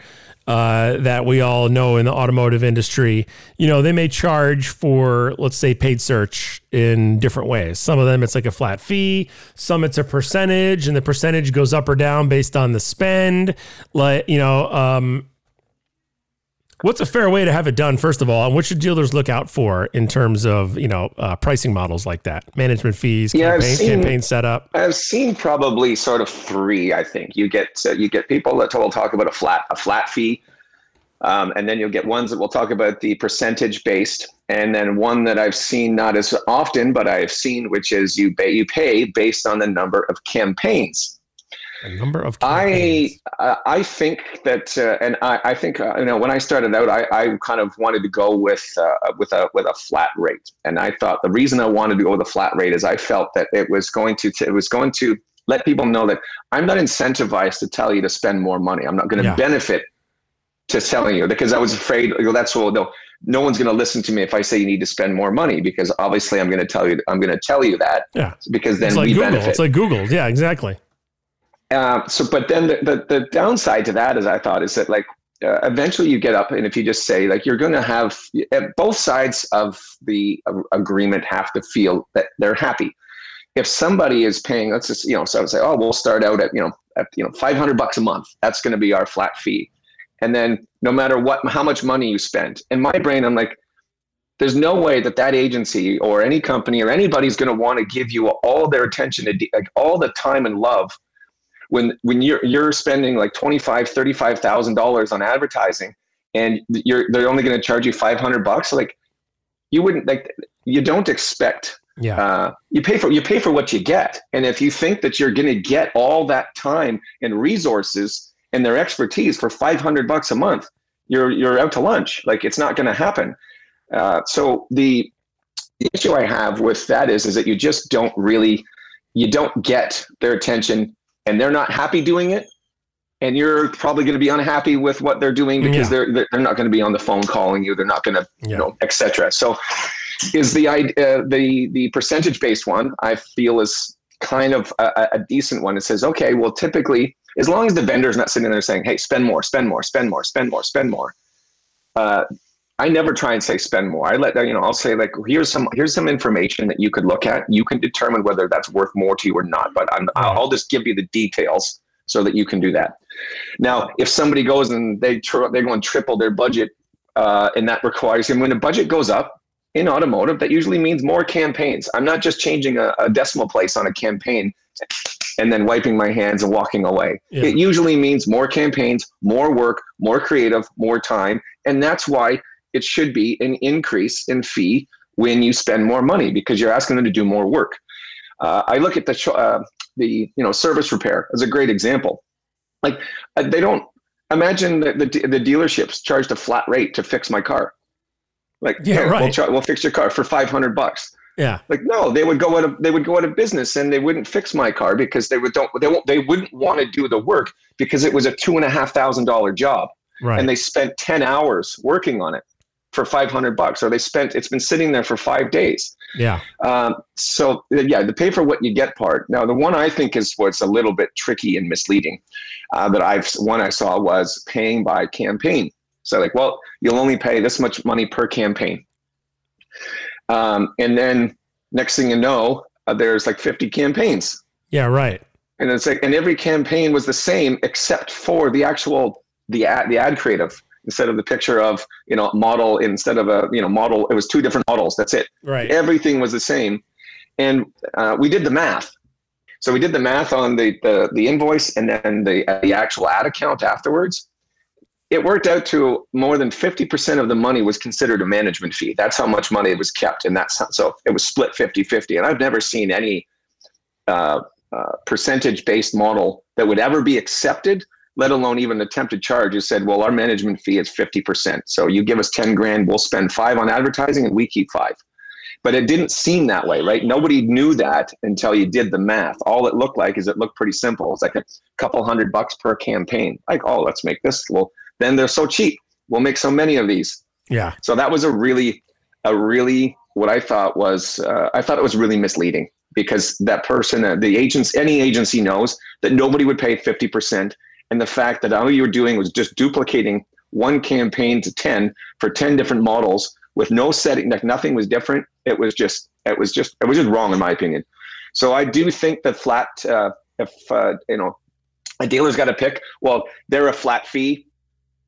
uh, that we all know in the automotive industry, you know, they may charge for, let's say, paid search in different ways. Some of them it's like a flat fee, some it's a percentage, and the percentage goes up or down based on the spend. Like, you know, um, what's a fair way to have it done, first of all, and what should dealers look out for in terms of, you know, uh, pricing models like that? Management fees, Yeah, campaign, seen- campaign setup. I've seen probably sort of three. I think you get uh, you get people that will talk about a flat a flat fee, um, and then you'll get ones that will talk about the percentage based, and then one that I've seen not as often, but I've seen which is you pay you pay based on the number of campaigns. A number of I campaigns. uh, I think that, uh, and I, I think uh, you know when I started out, I, I kind of wanted to go with uh, with a with a flat rate, and I thought the reason I wanted to go with a flat rate is I felt that it was going to it was going to let people know that I'm not incentivized to tell you to spend more money. I'm not going to Yeah. benefit to telling you because I was afraid you know, that's what no no one's going to listen to me if I say you need to spend more money because obviously I'm going to tell you I'm going to tell you that Yeah. because then It's like we Google. benefit. It's like Google. Yeah, exactly. Uh, so, but then the, the, the downside to that is I thought is that like uh, eventually you get up and if you just say like you're going to have uh, both sides of the uh, agreement have to feel that they're happy. If somebody is paying, let's just you know, so I would say, oh, we'll start out at you know at you know 500 bucks a month. That's going to be our flat fee, and then no matter what, how much money you spend. In my brain, I'm like, there's no way that that agency or any company or anybody's going to want to give you all their attention like all the time and love when when you're you're spending like twenty five thirty five thousand dollars on advertising, and you're they're only going to charge you five hundred bucks, like you wouldn't like you don't expect Yeah. uh, you pay for you pay for what you get. And if you think that you're going to get all that time and resources and their expertise for 500 bucks a month you're you're out to lunch. Like it's not going to happen. Uh, so the, the issue i have with that is is that you just don't really you don't get their attention and they're not happy doing it and you're probably going to be unhappy with what they're doing because Yeah. they're they're not going to be on the phone calling you they're not going to Yeah. you know etc so is the uh, the the percentage based one i feel is kind of a, a decent one it says okay well typically as long as the vendor's not sitting there saying hey spend more spend more spend more spend more spend more uh, i never try and say spend more i let you know i'll say like here's some here's some information that you could look at you can determine whether that's worth more to you or not but I'm, i'll just give you the details so that you can do that now if somebody goes and they tr- they go and triple their budget uh, and that requires and when the budget goes up in automotive, that usually means more campaigns. I'm not just changing a, a decimal place on a campaign and then wiping my hands and walking away. Yeah. It usually means more campaigns, more work, more creative, more time. And that's why it should be an increase in fee when you spend more money because you're asking them to do more work. Uh, I look at the, uh, the you know service repair as a great example. Like uh, they don't imagine that the, the dealerships charged a flat rate to fix my car. Like Yeah, "Here, we'll, right. char- we'll fix your car for 500 bucks. Yeah. Like no, they would go out of they would go out of business and they wouldn't fix my car because they would don't they won't they wouldn't want to do the work because it was a two and a half thousand dollar job Right. and they spent 10 hours working on it for 500 bucks or they spent it's been sitting there for five days yeah. um, so yeah the pay for what you get part now the one i think is what's a little bit tricky and misleading uh, that i've one i saw was paying by campaign so like well you'll only pay this much money per campaign um, and then next thing you know uh, there's like 50 campaigns Yeah. Right. and it's like and every campaign was the same except for the actual the ad the ad creative instead of the picture of you know model instead of a you know model it was two different models that's it. Right. everything was the same. And uh, we did the math. So we did the math on the the, the invoice and then the the actual ad account afterwards. It worked out to more than 50% of the money was considered a management fee. That's how much money it was kept and that's how, so it was split 50-50 and i've never seen any uh, uh, percentage based model that would ever be accepted let alone even attempted charge, you said, well, our management fee is 50%. So you give us 10 grand, we'll spend five on advertising and we keep five. But it didn't seem that way, right? Nobody knew that until you did the math. All it looked like is it looked pretty simple. It's like a couple hundred bucks per campaign. Like, oh, let's make this. Well, then they're so cheap. We'll make so many of these. Yeah. So that was a really, a really, what I thought was, uh, I thought it was really misleading because that person, uh, the agents, any agency knows that nobody would pay 50%. And the fact that all you were doing was just duplicating one campaign to 10 for 10 different models with no setting, like nothing was different. It was just, it was just, it was just wrong in my opinion. So I do think that flat, uh, if, uh, you know, a dealer's got to pick, well, they're a flat fee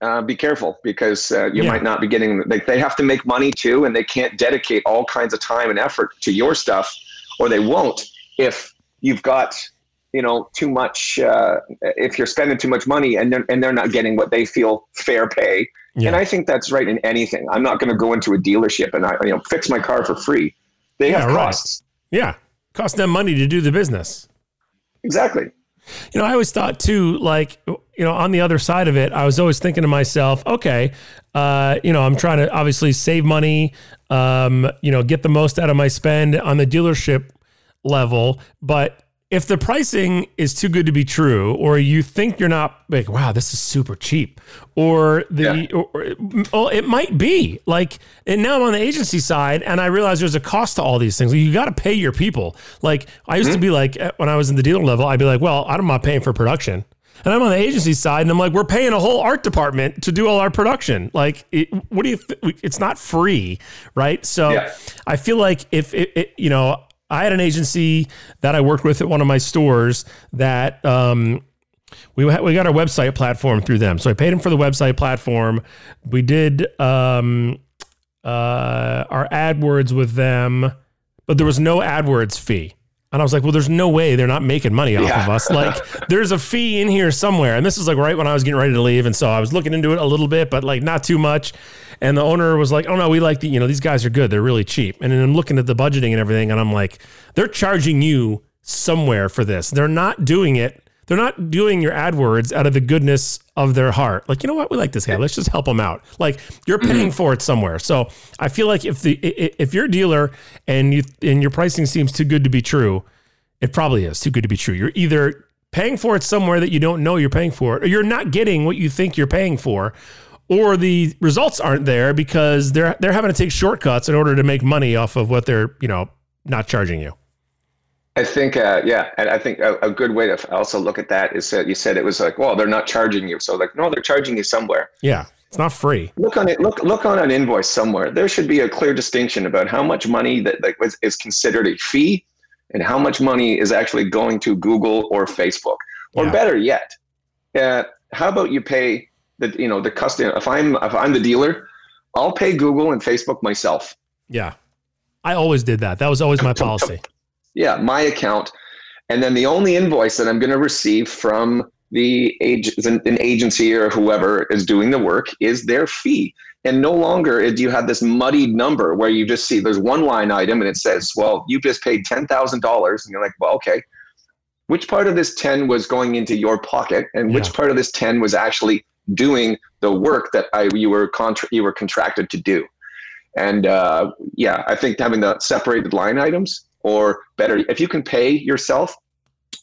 uh, be careful because uh, you Yeah. might not be getting they, they have to make money too and they can't dedicate all kinds of time and effort to your stuff or they won't if you've got you know too much uh, if you're spending too much money and they're, and they're not getting what they feel fair pay Yeah. and i think that's right in anything i'm not going to go into a dealership and i you know fix my car for free they Yeah, have right. costs yeah. Cost them money to do the business. exactly You know, I always thought too, like, you know, on the other side of it, I was always thinking to myself, okay, uh, you know, I'm trying to obviously save money, um, you know, get the most out of my spend on the dealership level. But if the pricing is too good to be true, or you think you're not like, wow, this is super cheap, or the, or, or- well, it might be like, and now I'm on the agency side, and I realize there's a cost to all these things. You got to pay your people. Like I used to be like, eh, when I was in the dealer level, I'd be like, well, I'm not paying for production. And I'm on the agency side, and I'm like, we're paying a whole art department to do all our production. Like, it, what do you? Th- it's not free, right? So, Yeah. I feel like if it, it, you know, I had an agency that I worked with at one of my stores that um, we we got our website platform through them. So I paid them for the website platform. We did um, uh, our AdWords with them, but there was no AdWords fee. And I was like, well, there's no way they're not making money off Yeah. of us. Like, there's a fee in here somewhere. And this is like right when I was getting ready to leave. And so I was looking into it a little bit, but like not too much. And the owner was like, oh no, we like the, you know, these guys are good. They're really cheap. And then I'm looking at the budgeting and everything. And I'm like, they're charging you somewhere for this. They're not doing it. They're not doing your AdWords out of the goodness of their heart. Like, you know what? We like this guy. Let's just help him out. Like, you're mm-hmm. paying for it somewhere. So I feel like if the if you're a dealer and you and your pricing seems too good to be true, it probably is too good to be true. You're either paying for it somewhere that you don't know you're paying for it, or you're not getting what you think you're paying for, or the results aren't there because they're they're having to take shortcuts in order to make money off of what they're you know not charging you. I think, uh, yeah, and I think a, a good way to also look at that is that you said it was like, well, they're not charging you, so like, no, they're charging you somewhere. Yeah, it's not free. Look on it. Look look on an invoice somewhere. There should be a clear distinction about how much money that like was, is considered a fee, and how much money is actually going to Google or Facebook. Or Yeah. better yet, uh, how about you pay the you know the customer? If I'm if I'm the dealer, I'll pay Google and Facebook myself. Yeah, I always did that. That was always my policy. yeah, my account, and then the only invoice that I'm going to receive from the ag- an an agency or whoever is doing the work is their fee. And no longer do you have this muddied number where you just see there's one line item and it says, "Well, you just paid ten thousand dollars," and you're like, "Well, okay." Which part of this ten was going into your pocket, and which Yeah. part of this ten was actually doing the work that I you were contra- you were contracted to do? And uh, yeah, I think having the separated line items, or better, if you can pay yourself,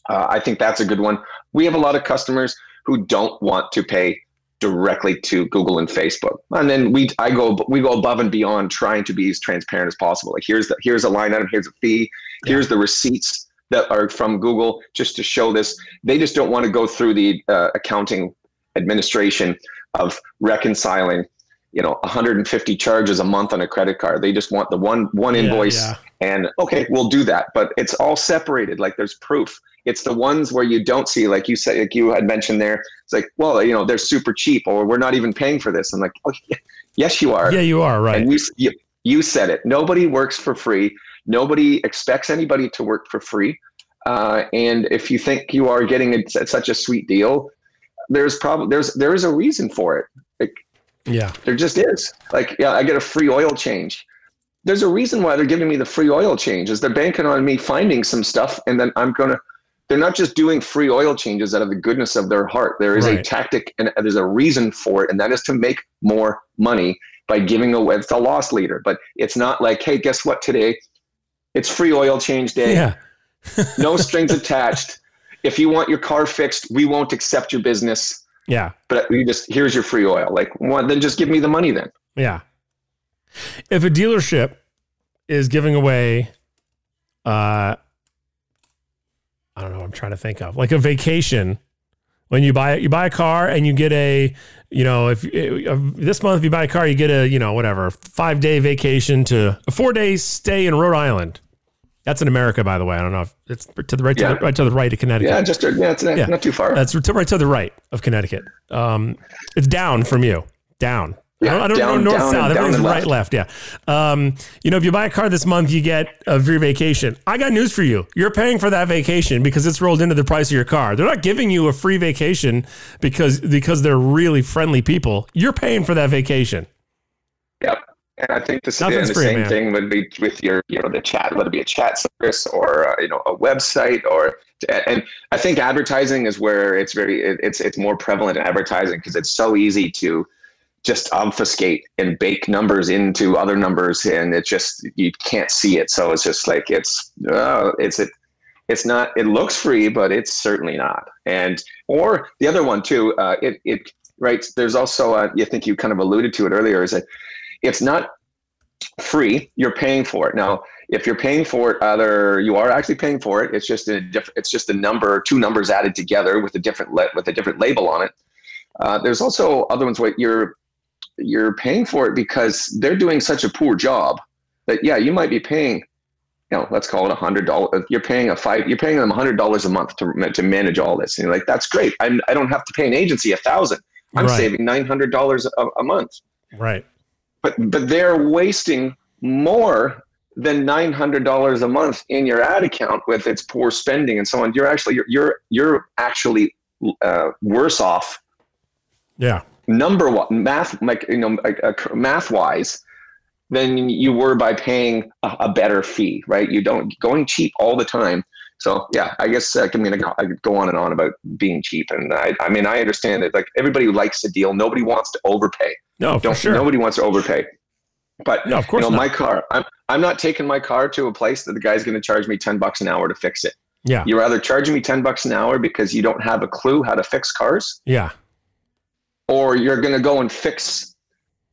uh, I think that's a good one. We have a lot of customers who don't want to pay directly to Google and Facebook, and then we I go we go above and beyond trying to be as transparent as possible. Like here's the here's a line item, here's a fee, here's the receipts that are from Google just to show this. They just don't want to go through the uh, accounting administration of reconciling you know 150 charges a month on a credit card. They just want the one one Yeah, invoice yeah. and okay we'll do that. But it's all separated. Like there's proof. It's the ones where you don't see like you said like you had mentioned there it's like well you know they're super cheap or we're not even paying for this. I'm like oh, yes you are. Yeah, you are right. and you, you you said it. Nobody works for free. Nobody expects anybody to work for free. Uh, and if you think you are getting a, such a sweet deal there's probably there's there is a reason for it like, yeah, there just is. Like, yeah, I get a free oil change. There's a reason why they're giving me the free oil change. Is they're banking on me finding some stuff, and then I'm gonna. They're not just doing free oil changes out of the goodness of their heart. There is a tactic and there's a reason for it, and that is to make more money by giving away. It's a loss leader, but it's not like, hey, guess what? Today, it's free oil change day. yeah, No strings attached. If you want your car fixed, we won't accept your business. yeah, But we just here's your free oil. Like, well, then just give me the money then. yeah. If a dealership is giving away, uh, I don't know. what I'm trying to think of like a vacation. When you buy you buy a car and you get a, you know, if uh, this month if you buy a car, you get a, you know, whatever five day vacation to a four day stay in Rhode Island. That's in America, by the way. I don't know if it's to the right, to the, right to the right of Connecticut. Yeah, just yeah, it's not, Yeah. not too far. That's to, right to the right of Connecticut. Um, it's down from you. Down. I Yeah, don't, I don't know north down, south. Everything's right left. Yeah. Um, you know, if you buy a car this month, you get a free vacation. I got news for you. You're paying for that vacation because it's rolled into the price of your car. They're not giving you a free vacation because because they're really friendly people. You're paying for that vacation. Yep. And I think Nothing's and the free, same man. thing would be with your, you know, the chat, whether it be a chat service or uh, you know a website or, and I think advertising is where it's very, it- it's it's more prevalent in advertising because it's so easy to just obfuscate and bake numbers into other numbers, and it just you can't see it. So it's just like it's, uh, it's it, it's not. It looks free, but it's certainly not. And or the other one too, uh, it it right. There's also, uh, you think you kind of alluded to it earlier, is that it's not free you're paying for it. Now if you're paying for it either you are actually paying for it it's just a diff- it's just a number two numbers added together with a different le- with a different label on it. Uh, there's also other ones where you're you're paying for it because they're doing such a poor job that yeah you might be paying you know let's call it a hundred dollars you're paying a five you're paying them a hundred dollars a month to, to manage all this. And you're like that's great. I'm, i don't have to pay an agency a thousand. I'm Right. saving nine hundred dollars a a month. Right. But but they're wasting more than nine hundred dollars a month in your ad account with its poor spending and so on. You're actually you're you're, you're actually uh, worse off Yeah. number one math like you know like, uh, math wise than you were by paying a, a better fee right you don't going cheap all the time so yeah i guess i mean i could go on and on about being cheap and i, I mean i understand it like everybody likes a deal nobody wants to overpay No, don't sure. nobody wants to overpay but No, of course you know not. my car I'm, I'm not taking my car to a place that the guy's going to charge me 10 bucks an hour to fix it Yeah. you're either charging me 10 bucks an hour because you don't have a clue how to fix cars Yeah. or you're going to go and fix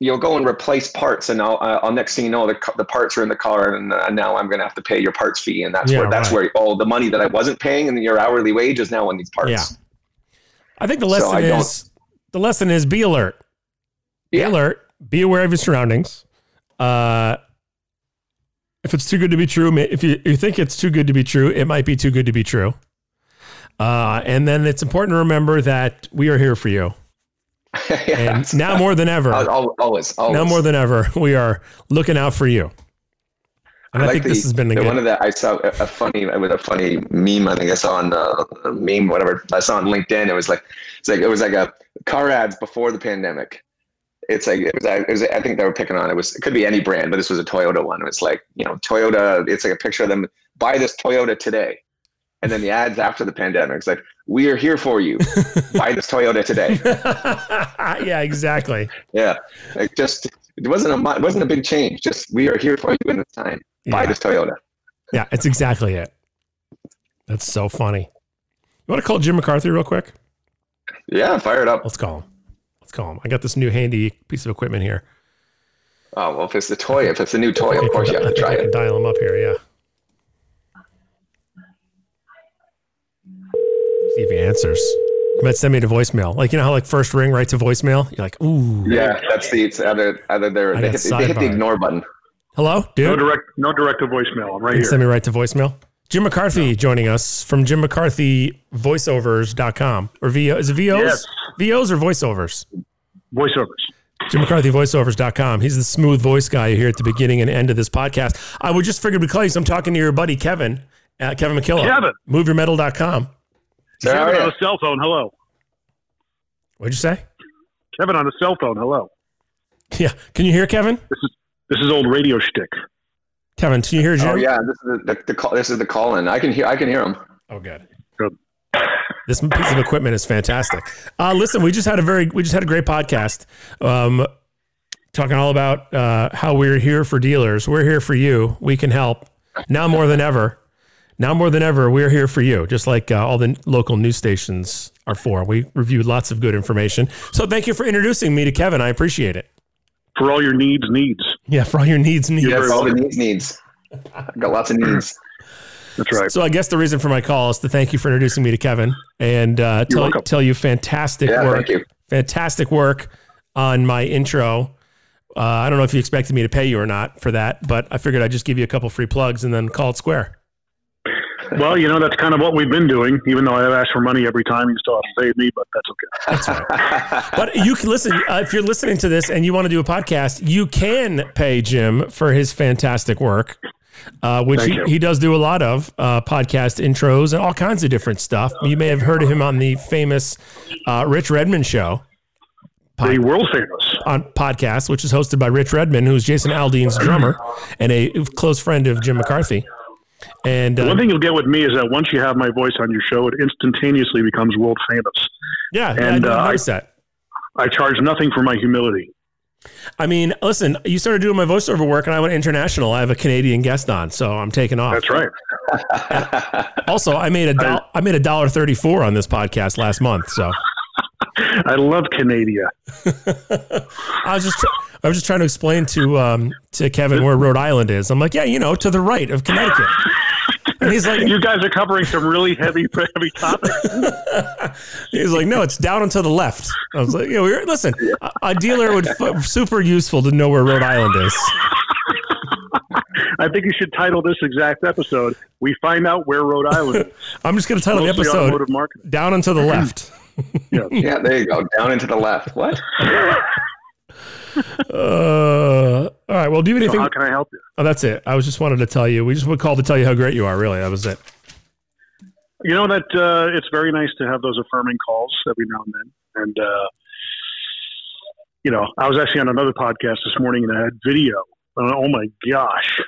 you'll go and replace parts and I'll, uh, I'll next thing you know the, the parts are in the car and uh, now i'm going to have to pay your parts fee and that's Yeah, where that's right. where all the money that i wasn't paying and your hourly wage is now on these parts Yeah. I think the lesson don't- is the lesson is be alert. Be Yeah. alert. Be aware of your surroundings. Uh, if it's too good to be true, if you, you think it's too good to be true, it might be too good to be true. Uh, and then it's important to remember that we are here for you. Yeah. And now more than ever, Al- al- always, always. now more than ever, we are looking out for you. And I, like think this has been the one of the I saw a, funny with a funny meme. I think I saw on uh, a meme, whatever I saw on LinkedIn. It was like it's like it was like a car ads before the pandemic. It's like it was, it was I think they were picking on it was it could be any brand, but this was a Toyota one. It was like you know Toyota. It's like a picture of them buy this Toyota today, and then the ads after the pandemic. It's like we are here for you. buy this Toyota today. yeah, exactly. Yeah, like just it wasn't a it wasn't a big change. Just we are here for you in this time. Buy this Toyota. Yeah, it's exactly it. That's so funny. You want to call Jim McCarthy real quick? Yeah, fire it up. Let's call him. Let's call him. I got this new handy piece of equipment here. Oh well, if it's the toy, if it's a new toy, of course you have to try I can it. dial him up here. Yeah. See if he answers. He might send me to voicemail. Like you know how like first ring right to voicemail. You're like, ooh, Yeah, that's the it's either either they're, they, hit, they hit the ignore button. hello, dude. No direct, no direct to voicemail. I'm right You can here. send me right to voicemail. Jim McCarthy joining us from Jim McCarthy voiceovers.com or VO is it VOs? Yes. VOs or voiceovers? Voiceovers. Jim McCarthy voiceovers.com. He's the smooth voice guy you hear at the beginning and end of this podcast. I would just figured we'd call you. So I'm talking to your buddy Kevin, uh, Kevin McKillop. Kevin. MoveYourMetal.com. There Kevin are on a cell phone. Hello. What'd you say? Kevin on a cell phone. Hello. Yeah. Can you hear Kevin? This is old radio shtick. Kevin, can you hear Jim? Oh yeah, this is the, the, the call. This is the call in. I can hear. I can hear him. Oh, good. Good. This piece of equipment is fantastic. Uh, listen, we just had a very, we just had a great podcast, um, talking all about uh, how we're here for dealers. We're here for you. We can help now more than ever. Now more than ever, we're here for you. Just like uh, all the local news stations are for. We reviewed lots of good information. So thank you for introducing me to Kevin. I appreciate it. For all your needs, needs. Yeah, for all your needs, needs. Yes, very all the needs needs. I've got lots of needs. That's right. So I guess the reason for my call is to thank you for introducing me to Kevin and uh, tell, tell you fantastic Yeah, work. thank you. Fantastic work on my intro. Uh, I don't know if you expected me to pay you or not for that, but I figured I'd just give you a couple free plugs and then call it square. Well, you know, that's kind of what we've been doing, even though I've asked for money every time. You still have to pay me, but that's okay. But you can listen uh, if you're listening to this and you want to do a podcast, you can pay Jim for his fantastic work, uh, which he, he does do a lot of uh, podcast intros and all kinds of different stuff. You may have heard of him on the famous uh, Rich Redmond show. The world famous. on podcast, which is hosted by Rich Redmond, who's Jason Aldean's drummer and a close friend of Jim McCarthy. And uh, One thing you'll get with me is that once you have my voice on your show, it instantaneously becomes world famous. yeah, and, I uh, that. I charge nothing for my humility. I mean, listen, you started doing my voiceover work, and I went international. I have a Canadian guest on, so I'm taking off. That's right. Also, I made a do- I made a dollar thirty four on this podcast last month. So I love Canada. I was just I was just trying to explain to um, to Kevin where Rhode Island is. I'm like, yeah, you know, to the right of Connecticut. And he's like, You guys are covering some really heavy, heavy topics. He's like, no, it's down and to the left. I was like, yeah, we were, listen, a, a dealer would f- super useful to know where Rhode Island is. I think you should title this exact episode. We find out where Rhode Island is. I'm just going to title the episode automotive marketing. down and to the left. yeah, there you go. Down and to the left. What? Uh, All right. Well, do you have So anything? how can I help you? oh, that's it. I was just wanted to tell you. We just would call to tell you how great you are. Really, that was it. You know that uh, it's very nice to have those affirming calls every now and then. And uh, you know, I was actually on another podcast this morning and I had video. Oh my gosh,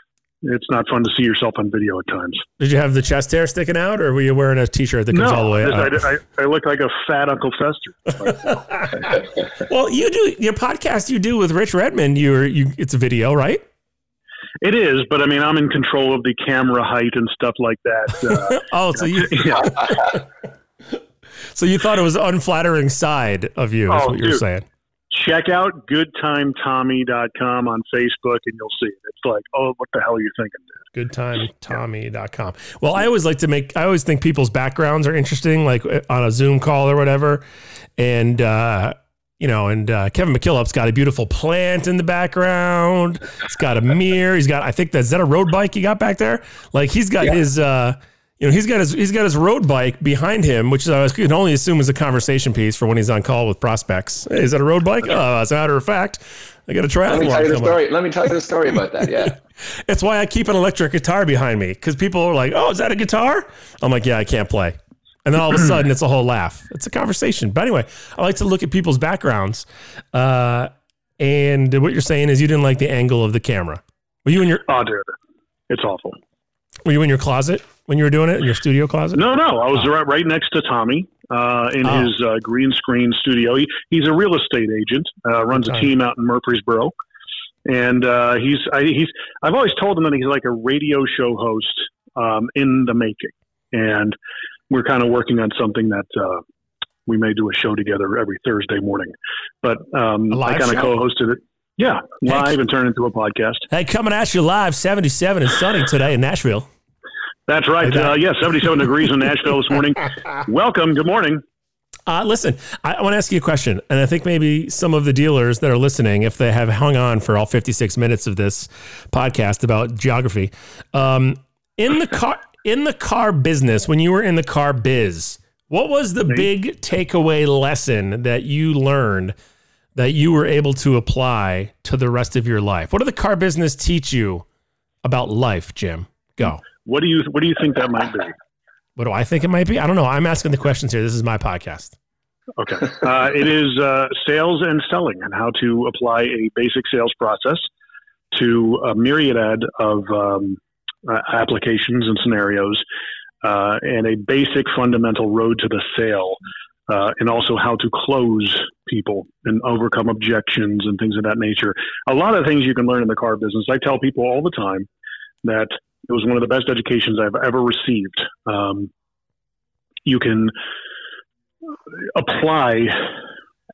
it's not fun to see yourself on video at times. Did you have the chest hair sticking out, or were you wearing a T-shirt that comes all the way up? I, I, I look like a fat Uncle Fester. well, you do your podcast. You do with Rich Redmond. You're you. It's a video, right? It is, but I mean, I'm in control of the camera height and stuff like that. Uh, Oh, so you yeah. so you thought it was unflattering side of you? Is Oh, what you're dude. saying? Check out goodtimetommy.com on Facebook and you'll see it. It's like, oh, what the hell are you thinking, dude? goodtimetommy.com. Well, I always like to make, I always think people's backgrounds are interesting, like uh, on a Zoom call or whatever. And, uh, you know, and uh, Kevin McKillop's got a beautiful plant in the background. He's got a mirror. He's got, I think that, is that a road bike he got back there? Like he's got Yeah. his, uh, you know, he's got his he's got his road bike behind him, which I can only assume is a conversation piece for when he's on call with prospects. Hey, is that a road bike? Oh, as a matter of fact, I got a Let me tell you the coming up. story. Let me tell you the story about that. Yeah. It's why I keep an electric guitar behind me because people are like, "Oh, is that a guitar?" I'm like, "Yeah, I can't play." And then all of a sudden, it's a whole laugh. It's a conversation. But anyway, I like to look at people's backgrounds. Uh, and what you're saying is you didn't like the angle of the camera. Were you in your Oh, dude, it's awful. Were you in your closet when you were doing it in your studio closet? No, no, I was right, right next to Tommy uh, in Oh. his uh, green screen studio. He, he's a real estate agent, uh, runs a team out in Murfreesboro, and uh, he's I, he's I've always told him that he's like a radio show host um, in the making, and we're kind of working on something that. Uh, we may do a show together every Thursday morning, but um, I kind of co-hosted it. Yeah, live and turned into a podcast. Hey, coming at you live, 77 and sunny today in Nashville. That's right. Uh, yeah, 77 degrees in Nashville this morning. Welcome. Good morning. Uh, listen, I, I want to ask you a question, and I think maybe some of the dealers that are listening, if they have hung on for all 56 minutes of this podcast about geography, um, in the car in the car business, when you were in the car biz, what was the big takeaway lesson that you learned that you were able to apply to the rest of your life? What did the car business teach you about life, Jim? Go. What do you What do you think that might be? What do I think it might be? I don't know. I'm asking the questions here. This is my podcast. Okay. Uh, it is uh, sales and selling and how to apply a basic sales process to a myriad of um, uh, applications and scenarios uh, and a basic fundamental road to the sale. Uh, and also how to close people and overcome objections and things of that nature. A lot of things you can learn in the car business. I tell people all the time that it was one of the best educations I've ever received. Um, you can apply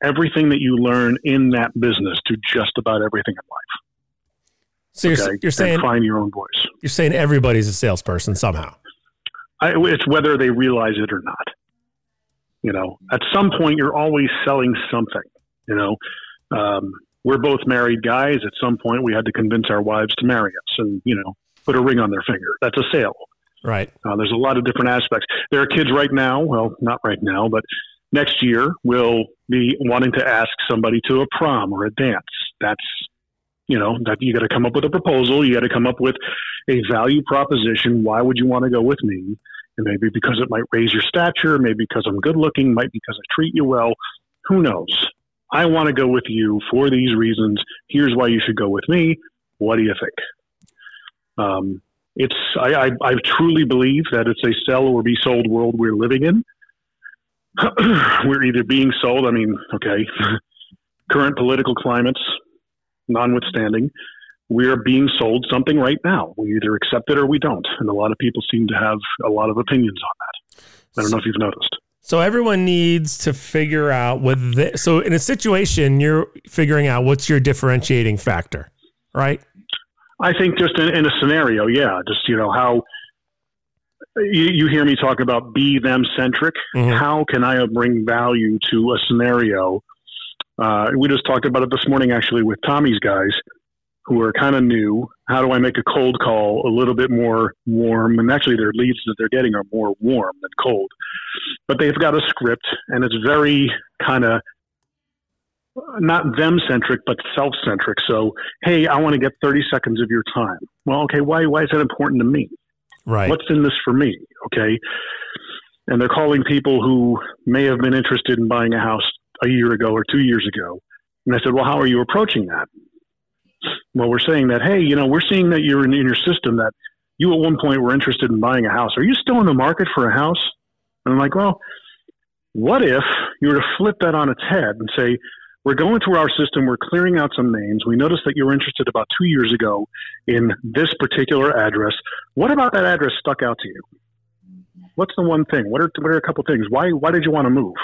everything that you learn in that business to just about everything in life. So you're, okay? you're And saying find your own voice. you're saying everybody's a salesperson somehow. I, it's whether they realize it or not. You know, at some point, you're always selling something. You know, um, we're both married guys. At some point, we had to convince our wives to marry us, and you know, put a ring on their finger. That's a sale. Right. Uh, there's a lot of different aspects. There are kids right now, well, not right now, but next year will be wanting to ask somebody to a prom or a dance. That's, you know, that you got to come up with a proposal. You got to come up with a value proposition. Why would you want to go with me? And maybe because it might raise your stature, maybe because I'm good looking, might because I treat you well. Who knows? I want to go with you for these reasons. Here's why you should go with me. What do you think? Um, it's I, I, I truly believe that it's a sell or be sold world we're living in. we're either being sold. I mean, okay, current political climates notwithstanding, we are being sold something right now. We either accept it or we don't, and a lot of people seem to have a lot of opinions on that. I don't know if you've noticed. So everyone needs to figure out what. The, so in a situation, you're figuring out what's your differentiating factor, right? I think just in, in a scenario, yeah, just you know how you, you hear me talk about be them centric. Mhm. How can I bring value to a scenario? Uh, we just talked about it this morning, actually, with Tommy's guys who are kind of new. How do I make a cold call a little bit more warm? And actually, their leads that they're getting are more warm than cold. But they've got a script, and it's very kind of not them centric, but self centric. So, hey, I want to get 30 seconds of your time. Well, okay, why, why is that important to me? Right. What's in this for me? Okay. And they're calling people who may have been interested in buying a house a year ago or two years ago. And I said, well, how are you approaching that? Well, we're saying that, hey, you know, we're seeing that you're in, in your system that you at one point were interested in buying a house. Are you still in the market for a house? And I'm like, well, what if you were to flip that on its head and say, we're going through our system, we're clearing out some names. We noticed that you were interested about two years ago in this particular address. What about that address stuck out to you? What's the one thing? What are what are a couple things? Why why did you want to move?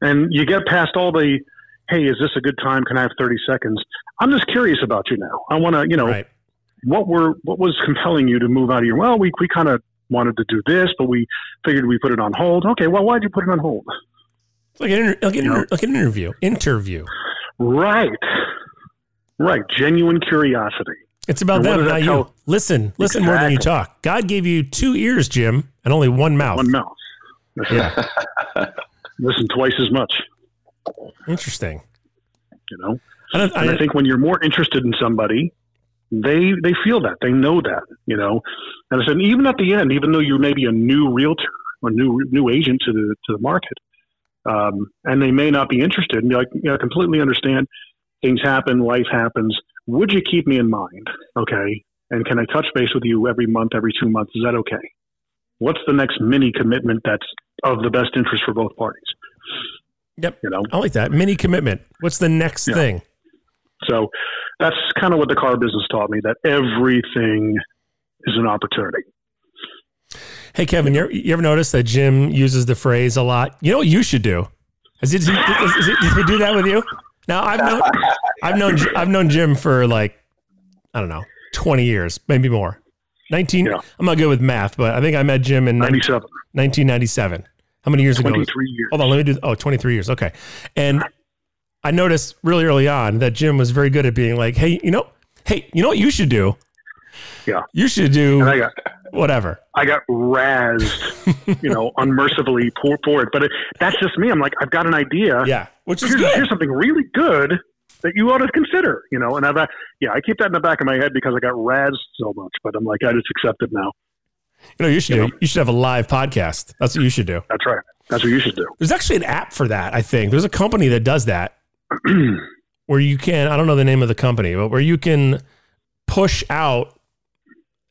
And you get past all the, hey, is this a good time? Can I have thirty seconds? I'm just curious about you now. I want to, you know, right. what were what was compelling you to move out of your? Well, we we kind of wanted to do this, but we figured we put it on hold. Okay, well, why did you put it on hold? Like an, inter- like, an inter- like an interview. Interview. Right, right. Genuine curiosity. It's about And them, not that you. tell- Listen, listen more than you talk. God gave you two ears, Jim, and only one mouth. One mouth. Listen, Yeah. listen twice as much. Interesting. You know. don't, And I, I, think when you're more interested in somebody, they they feel that they know that you know. And I said even at the end, even though you're maybe a new realtor or new new agent to the to the market, um, and they may not be interested, and be like, you know, I completely understand. Things happen, life happens. Would you keep me in mind? Okay, and can I touch base with you every month, every two months? Is that okay? What's the next mini commitment that's of the best interest for both parties? Yep. You know, I like that. Mini commitment. What's the next Yeah. thing? So that's kind of what the car business taught me that everything is an opportunity. Hey, Kevin, you ever, you ever notice that Jim uses the phrase a lot? You know what you should do? Is it, is, is, does he do that with you? Now, I've known, I've known, I've known Jim for like, I don't know, 20 years, maybe more. 19, Yeah. I'm not good with math, but I think I met Jim in 97, 1997. How many years ago? 23 years. Hold on, let me do. Oh, 23 years. Okay. And I noticed really early on that Jim was very good at being like, hey, you know, hey, you know what you should do? Yeah. You should do And I got whatever. I got razzed, you know, unmercifully for, for it. But it, that's just me. I'm like, I've got an idea. Yeah. Which is Here's, good. here's something really good that you ought to consider, you know. And I've, uh, yeah, I keep that in the back of my head because I got razzed so much. But I'm like, I just accept it now. You know, you should You do. You should have a live podcast. That's what you should do. That's right. That's what you should do. There's actually an app for that. I think there's a company that does that, where you can. I don't know the name of the company, but where you can push out.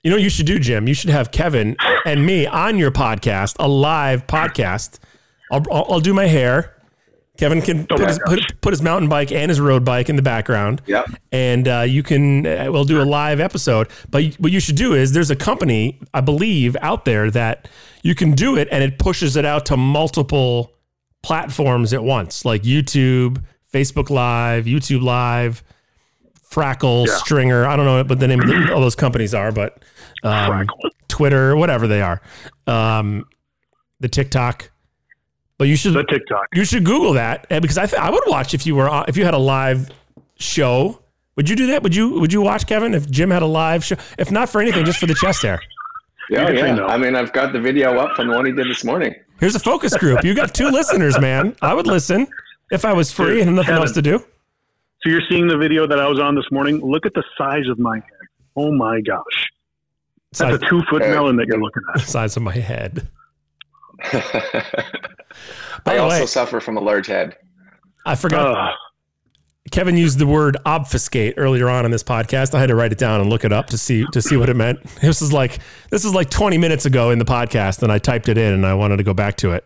You know, what you should do, Jim. You should have Kevin and me on your podcast, a live podcast. I'll, I'll, I'll do my hair. Kevin can Oh put, his, put, put his mountain bike and his road bike in the background Yep. and uh, you can uh, we'll do a live episode but what you should do is there's a company i believe out there that you can do it and it pushes it out to multiple platforms at once like youtube facebook live youtube live frackle Yeah. stringer i don't know what the name of the, all those companies are but um, Frackle. twitter whatever they are um, the tiktok but you should The TikTok. you should Google that because I th- I would watch if you were on, if you had a live show. Would you do that? Would you Would you watch Kevin if Jim had a live show? If not for anything, just for the chest hair. Yeah, yeah. no. I mean, I've got the video up from the one he did this morning. Here's a focus group. You got two listeners, man. I would listen if I was free and nothing Kevin. else to do. So you're seeing the video that I was on this morning. Look at the size of my head. Oh my gosh. That's Size, a two foot melon that you're looking at. size of my head. By I also way, suffer from a large head. I forgot. Uh, Kevin used the word obfuscate earlier on in this podcast. I had to write it down and look it up to see to see what it meant. This is like this is like 20 minutes ago in the podcast, and I typed it in, and I wanted to go back to it.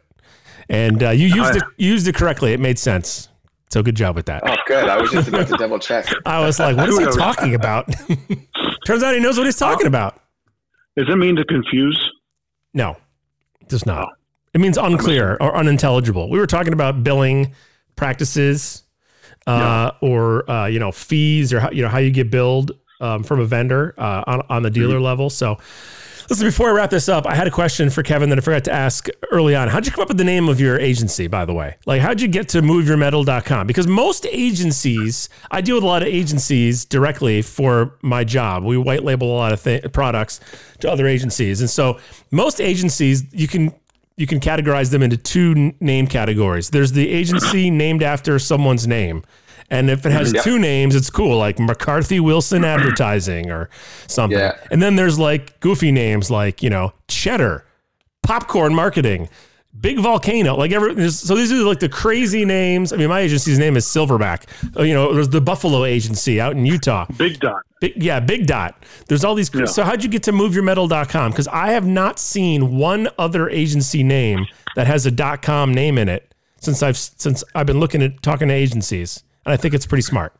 And uh, you used it you used it correctly. It made sense. So good job with that. Oh, good. I was just about to double check. I was like, what is he talking about? Turns out he knows what he's talking about. does it mean to confuse? No, it does not. It means unclear or unintelligible. We were talking about billing practices, uh, or uh, you know fees, or how, you know how you get billed um, from a vendor uh, on on the dealer level. So, listen. Before I wrap this up, I had a question for Kevin that I forgot to ask early on. How'd you come up with the name of your agency? By the way, like how'd you get to moveyourmetal.com? Because most agencies, I deal with a lot of agencies directly for my job. We white label a lot of th- products to other agencies, and so most agencies you can you can categorize them into two name categories. There's the agency named after someone's name. And if it has Yeah. two names, it's cool, like McCarthy Wilson Advertising or something. Yeah. And then there's like goofy names like, you know, Cheddar, Popcorn Marketing, Big Volcano. Like every so these are like the crazy names. I mean, my agency's name is Silverback. Uh, You know, there's the Buffalo Agency out in Utah. Big dot. Big, yeah, Big Dot. There's all these. Yeah. So how'd you get to moveyourmetal.com? Because I have not seen one other agency name that has a dot .com name in it since I've since I've been looking at talking to agencies, and I think it's pretty smart.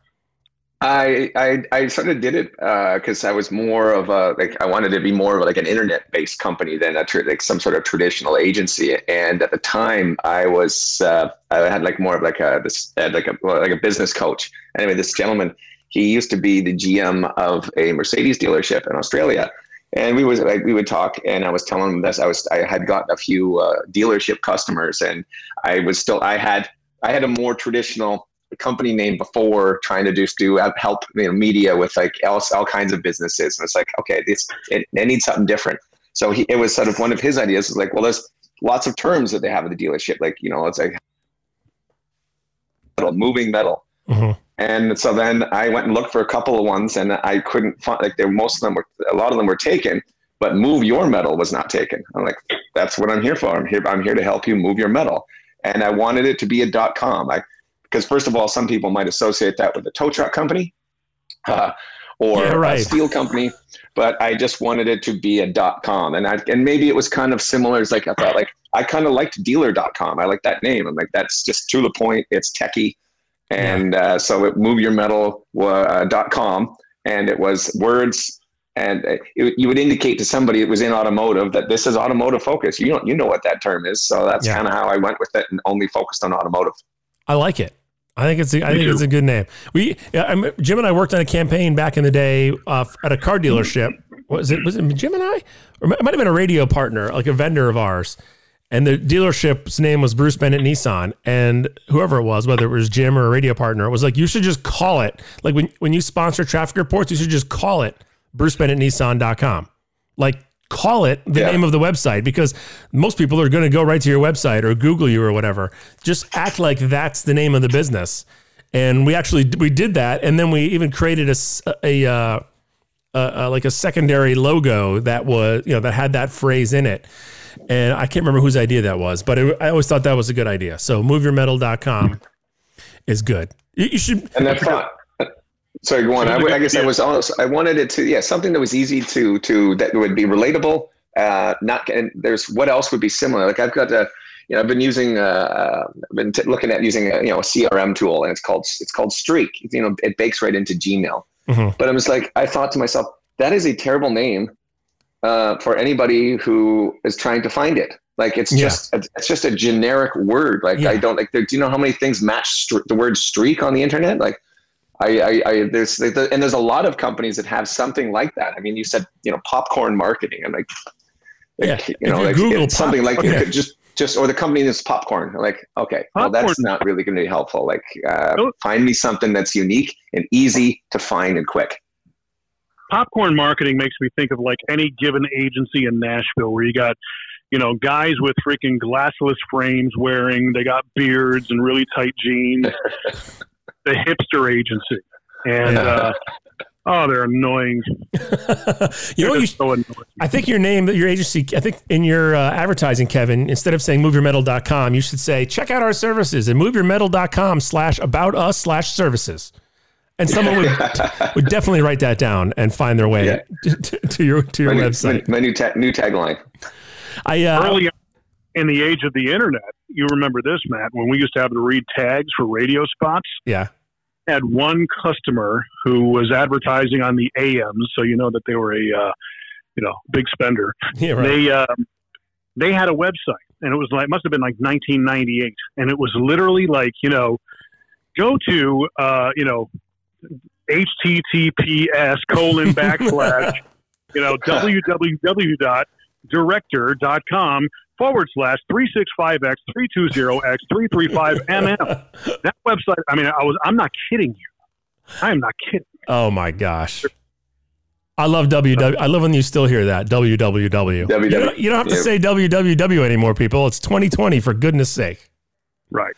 I, I I sort of did it because I was more of a like I wanted to be more of like an internet based company than a like some sort of traditional agency. And at the time, I was uh, I had like more of like a this uh, like a like a business coach. Anyway, this gentleman he used to be the GM of a Mercedes dealership in Australia. And we was like we would talk, and I was telling him this. I was I had gotten a few uh, dealership customers, and I was still I had I had a more traditional company name before trying to just do help you know media with like all, all kinds of businesses. And it's like okay this it, it needs something different. So he, it was sort of one of his ideas is like well there's lots of terms that they have at the dealership. Like you know it's like metal, moving metal. Mhm. and so then I went and looked for a couple of ones and I couldn't find like there most of them were a lot of them were taken but move your metal was not taken. I'm like that's what I'm here for. I'm here I'm here to help you move your metal. And I wanted it to be a dot com. I because first of all, some people might associate that with a tow truck company uh, or Yeah, right. a steel company, but I just wanted it to be a dot com, and I and maybe it was kind of similar. As like I thought, like I kind of liked dealer.com. I like that name. I'm like that's just to the point. It's techie, and uh, so it move your metal uh, dot com, and it was words. And uh, it, you would indicate to somebody it was in automotive that this is automotive focus. You don't, you know what that term is. So that's Yeah. kind of how I went with it and only focused on automotive. I like it. I think it's a, I think it's a good name. We I'm, Jim and I worked on a campaign back in the day uh, at a car dealership. Was it was it Jim and I, or it might have been a radio partner, like a vendor of ours. And the dealership's name was Bruce Bennett Nissan, and whoever it was, whether it was Jim or a radio partner, it was like, you should just call it. Like when when you sponsor traffic reports, you should just call it BruceBennettNissan.com. Like call it the Yeah. name of the website because most people are going to go right to your website or Google you or whatever. Just act like that's the name of the business. And we actually we did that, and then we even created a uh, uh, uh, like a secondary logo that was you know that had that phrase in it. And I can't remember whose idea that was, but it, I always thought that was a good idea. So moveyourmetal.com is good. You, you should and that's fun. Sorry, go on. I, I guess I was also I wanted it to yeah something that was easy to to that would be relatable. Uh, not and there's what else would be similar. Like I've got a you know I've been using uh I've been t- looking at using a you know a CRM tool and it's called it's called Streak. You know it bakes right into Gmail. Mhm. But I was like I thought to myself that is a terrible name uh, for anybody who is trying to find it. Like it's Yeah. just it's just a generic word. Like Yeah. I don't like. Do you know how many things match str- the word streak on the internet? Like I, I, I there's and there's a lot of companies that have something like that. I mean, you said you know popcorn marketing. I'm like, like, Yeah. you know, you like Google something like popcorn- you could just just or the company is popcorn. Like, okay, well that's not really going to be helpful. Like, uh, Nope. find me something that's unique and easy to find and quick. popcorn marketing makes me think of like any given agency in Nashville where you got, you know, guys with freaking glassless frames wearing, they got beards and really tight jeans. the hipster agency. And, Yeah. uh, oh, they're annoying. you know They're what you so annoying. I think your name, your agency, I think in your uh, advertising, Kevin, instead of saying moveyourmetal.com, you should say, check out our services and moveyourmetal.com slash about us slash services. And someone would, would definitely write that down and find their way Yeah. to, to your, to your my, new, website. my, my new ta- new tagline. I, uh, Early in the age of the internet, you remember this, Matt, when we used to have to read tags for radio spots. yeah. had one customer who was advertising on the AMs, so you know that they were a uh, you know big spender. Yeah, right. They um, they had a website, and it was like must have been like 1998, and it was literally like you know go to uh, you know https colon backslash you know www.director.com forward slash 365x 320x 335mm that website i mean i was i'm not kidding you i am not kidding Oh my gosh. I love WW. I love when you still hear that WWW. WW. You don't, you don't have to Yep. say WWW anymore, people. It's 2020 for goodness sake. Right.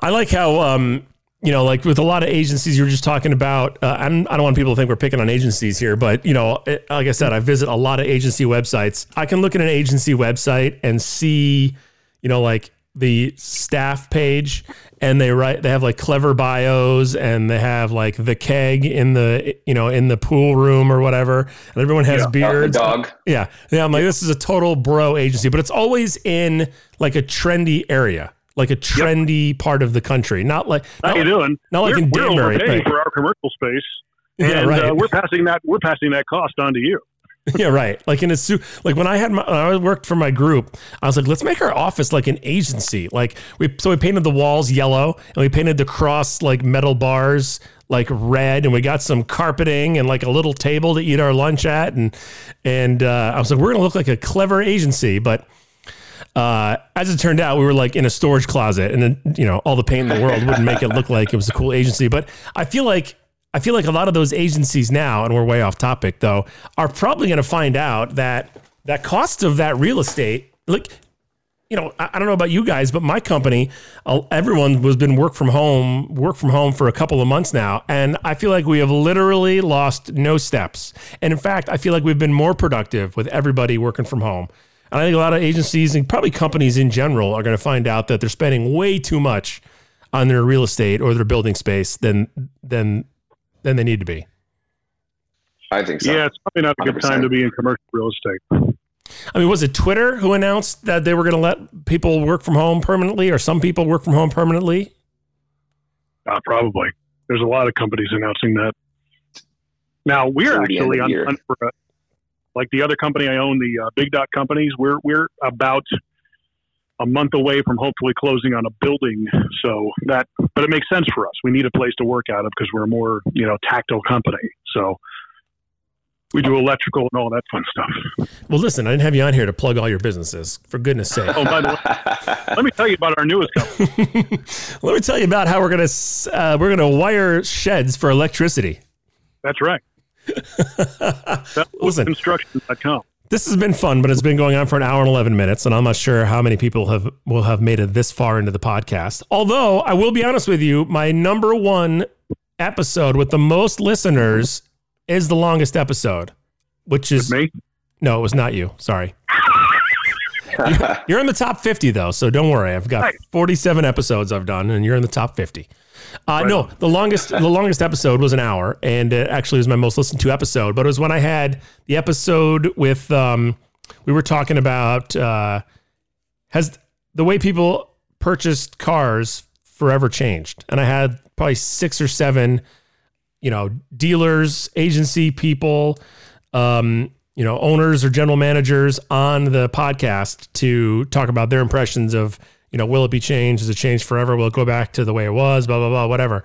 I like how, um, you know, like with a lot of agencies, you were just talking about. Uh, I'm, I don't want people to think we're picking on agencies here, but you know, it, like I said, I visit a lot of agency websites. I can look at an agency website and see, you know, like the staff page, and they write, they have like clever bios, and they have like the keg in the, you know, in the pool room or whatever, and everyone has Yeah, beards. dog. Yeah. Yeah. I'm like, this is a total bro agency, but it's always in like a trendy area, like a trendy part of the country. Not like, How not, you doing? not like we're, in we're Danbury, overpaying right. for our commercial space, Yeah, right. uh, we're passing that we're passing that cost on to you. yeah, right. Like in a suit, like when I had my, when I worked for my group, I was like, let's make our office like an agency. Like we, so we painted the walls yellow and we painted the cross like metal bars like red and we got some carpeting and like a little table to eat our lunch at. And, and, uh, I was like, we're going to look like a clever agency, but, uh, as it turned out, we were like in a storage closet, and then you know all the paint in the world wouldn't make it look like it was a cool agency. But I feel like I feel like a lot of those agencies now, and we're way off topic though, are probably going to find out that that cost of that real estate, like you know, I, I don't know about you guys, but my company, everyone was been work from home, work from home for a couple of months now, and I feel like we have literally lost no steps. And in fact, I feel like we've been more productive with everybody working from home. And I think a lot of agencies and probably companies in general are going to find out that they're spending way too much on their real estate or their building space than than than they need to be. I think so. Yeah, it's probably not a good 100%. time to be in commercial real estate. I mean, was it Twitter who announced that they were going to let people work from home permanently, or some people work from home permanently? Uh, probably. There's a lot of companies announcing that. Now we're Through the end actually on, on for a, like the other company I own, the uh, Big Dot companies. We're we're about a month away from hopefully closing on a building. So that, but it makes sense for us. We need a place to work out of because we're a more you know tactile company. So we do electrical and all that fun stuff. Well, listen, I didn't have you on here to plug all your businesses, for goodness sake. Oh, by the way, let me tell you about our newest company. Let me tell you about how we're gonna uh, we're gonna wire sheds for electricity. That's right. Listen. Construction.com. This has been fun, but it's been going on for an hour and eleven minutes, and I'm not sure how many people have will have made it this far into the podcast. Although I will be honest with you, my number one episode with the most listeners is the longest episode, which is Me? no, it was not you. Sorry. You're in the top 50 though, so don't worry. I've got 47 episodes I've done, and you're in the top 50. Uh, no, the longest the longest episode was an hour, and it actually was my most listened to episode. But it was when I had the episode with um, we were talking about uh, has the way people purchased cars forever changed, and I had probably six or seven, you know, dealers, agency people, um, you know, owners or general managers on the podcast to talk about their impressions of, you know, will it be changed? Is it changed forever? Will it go back to the way it was? Blah blah blah, whatever.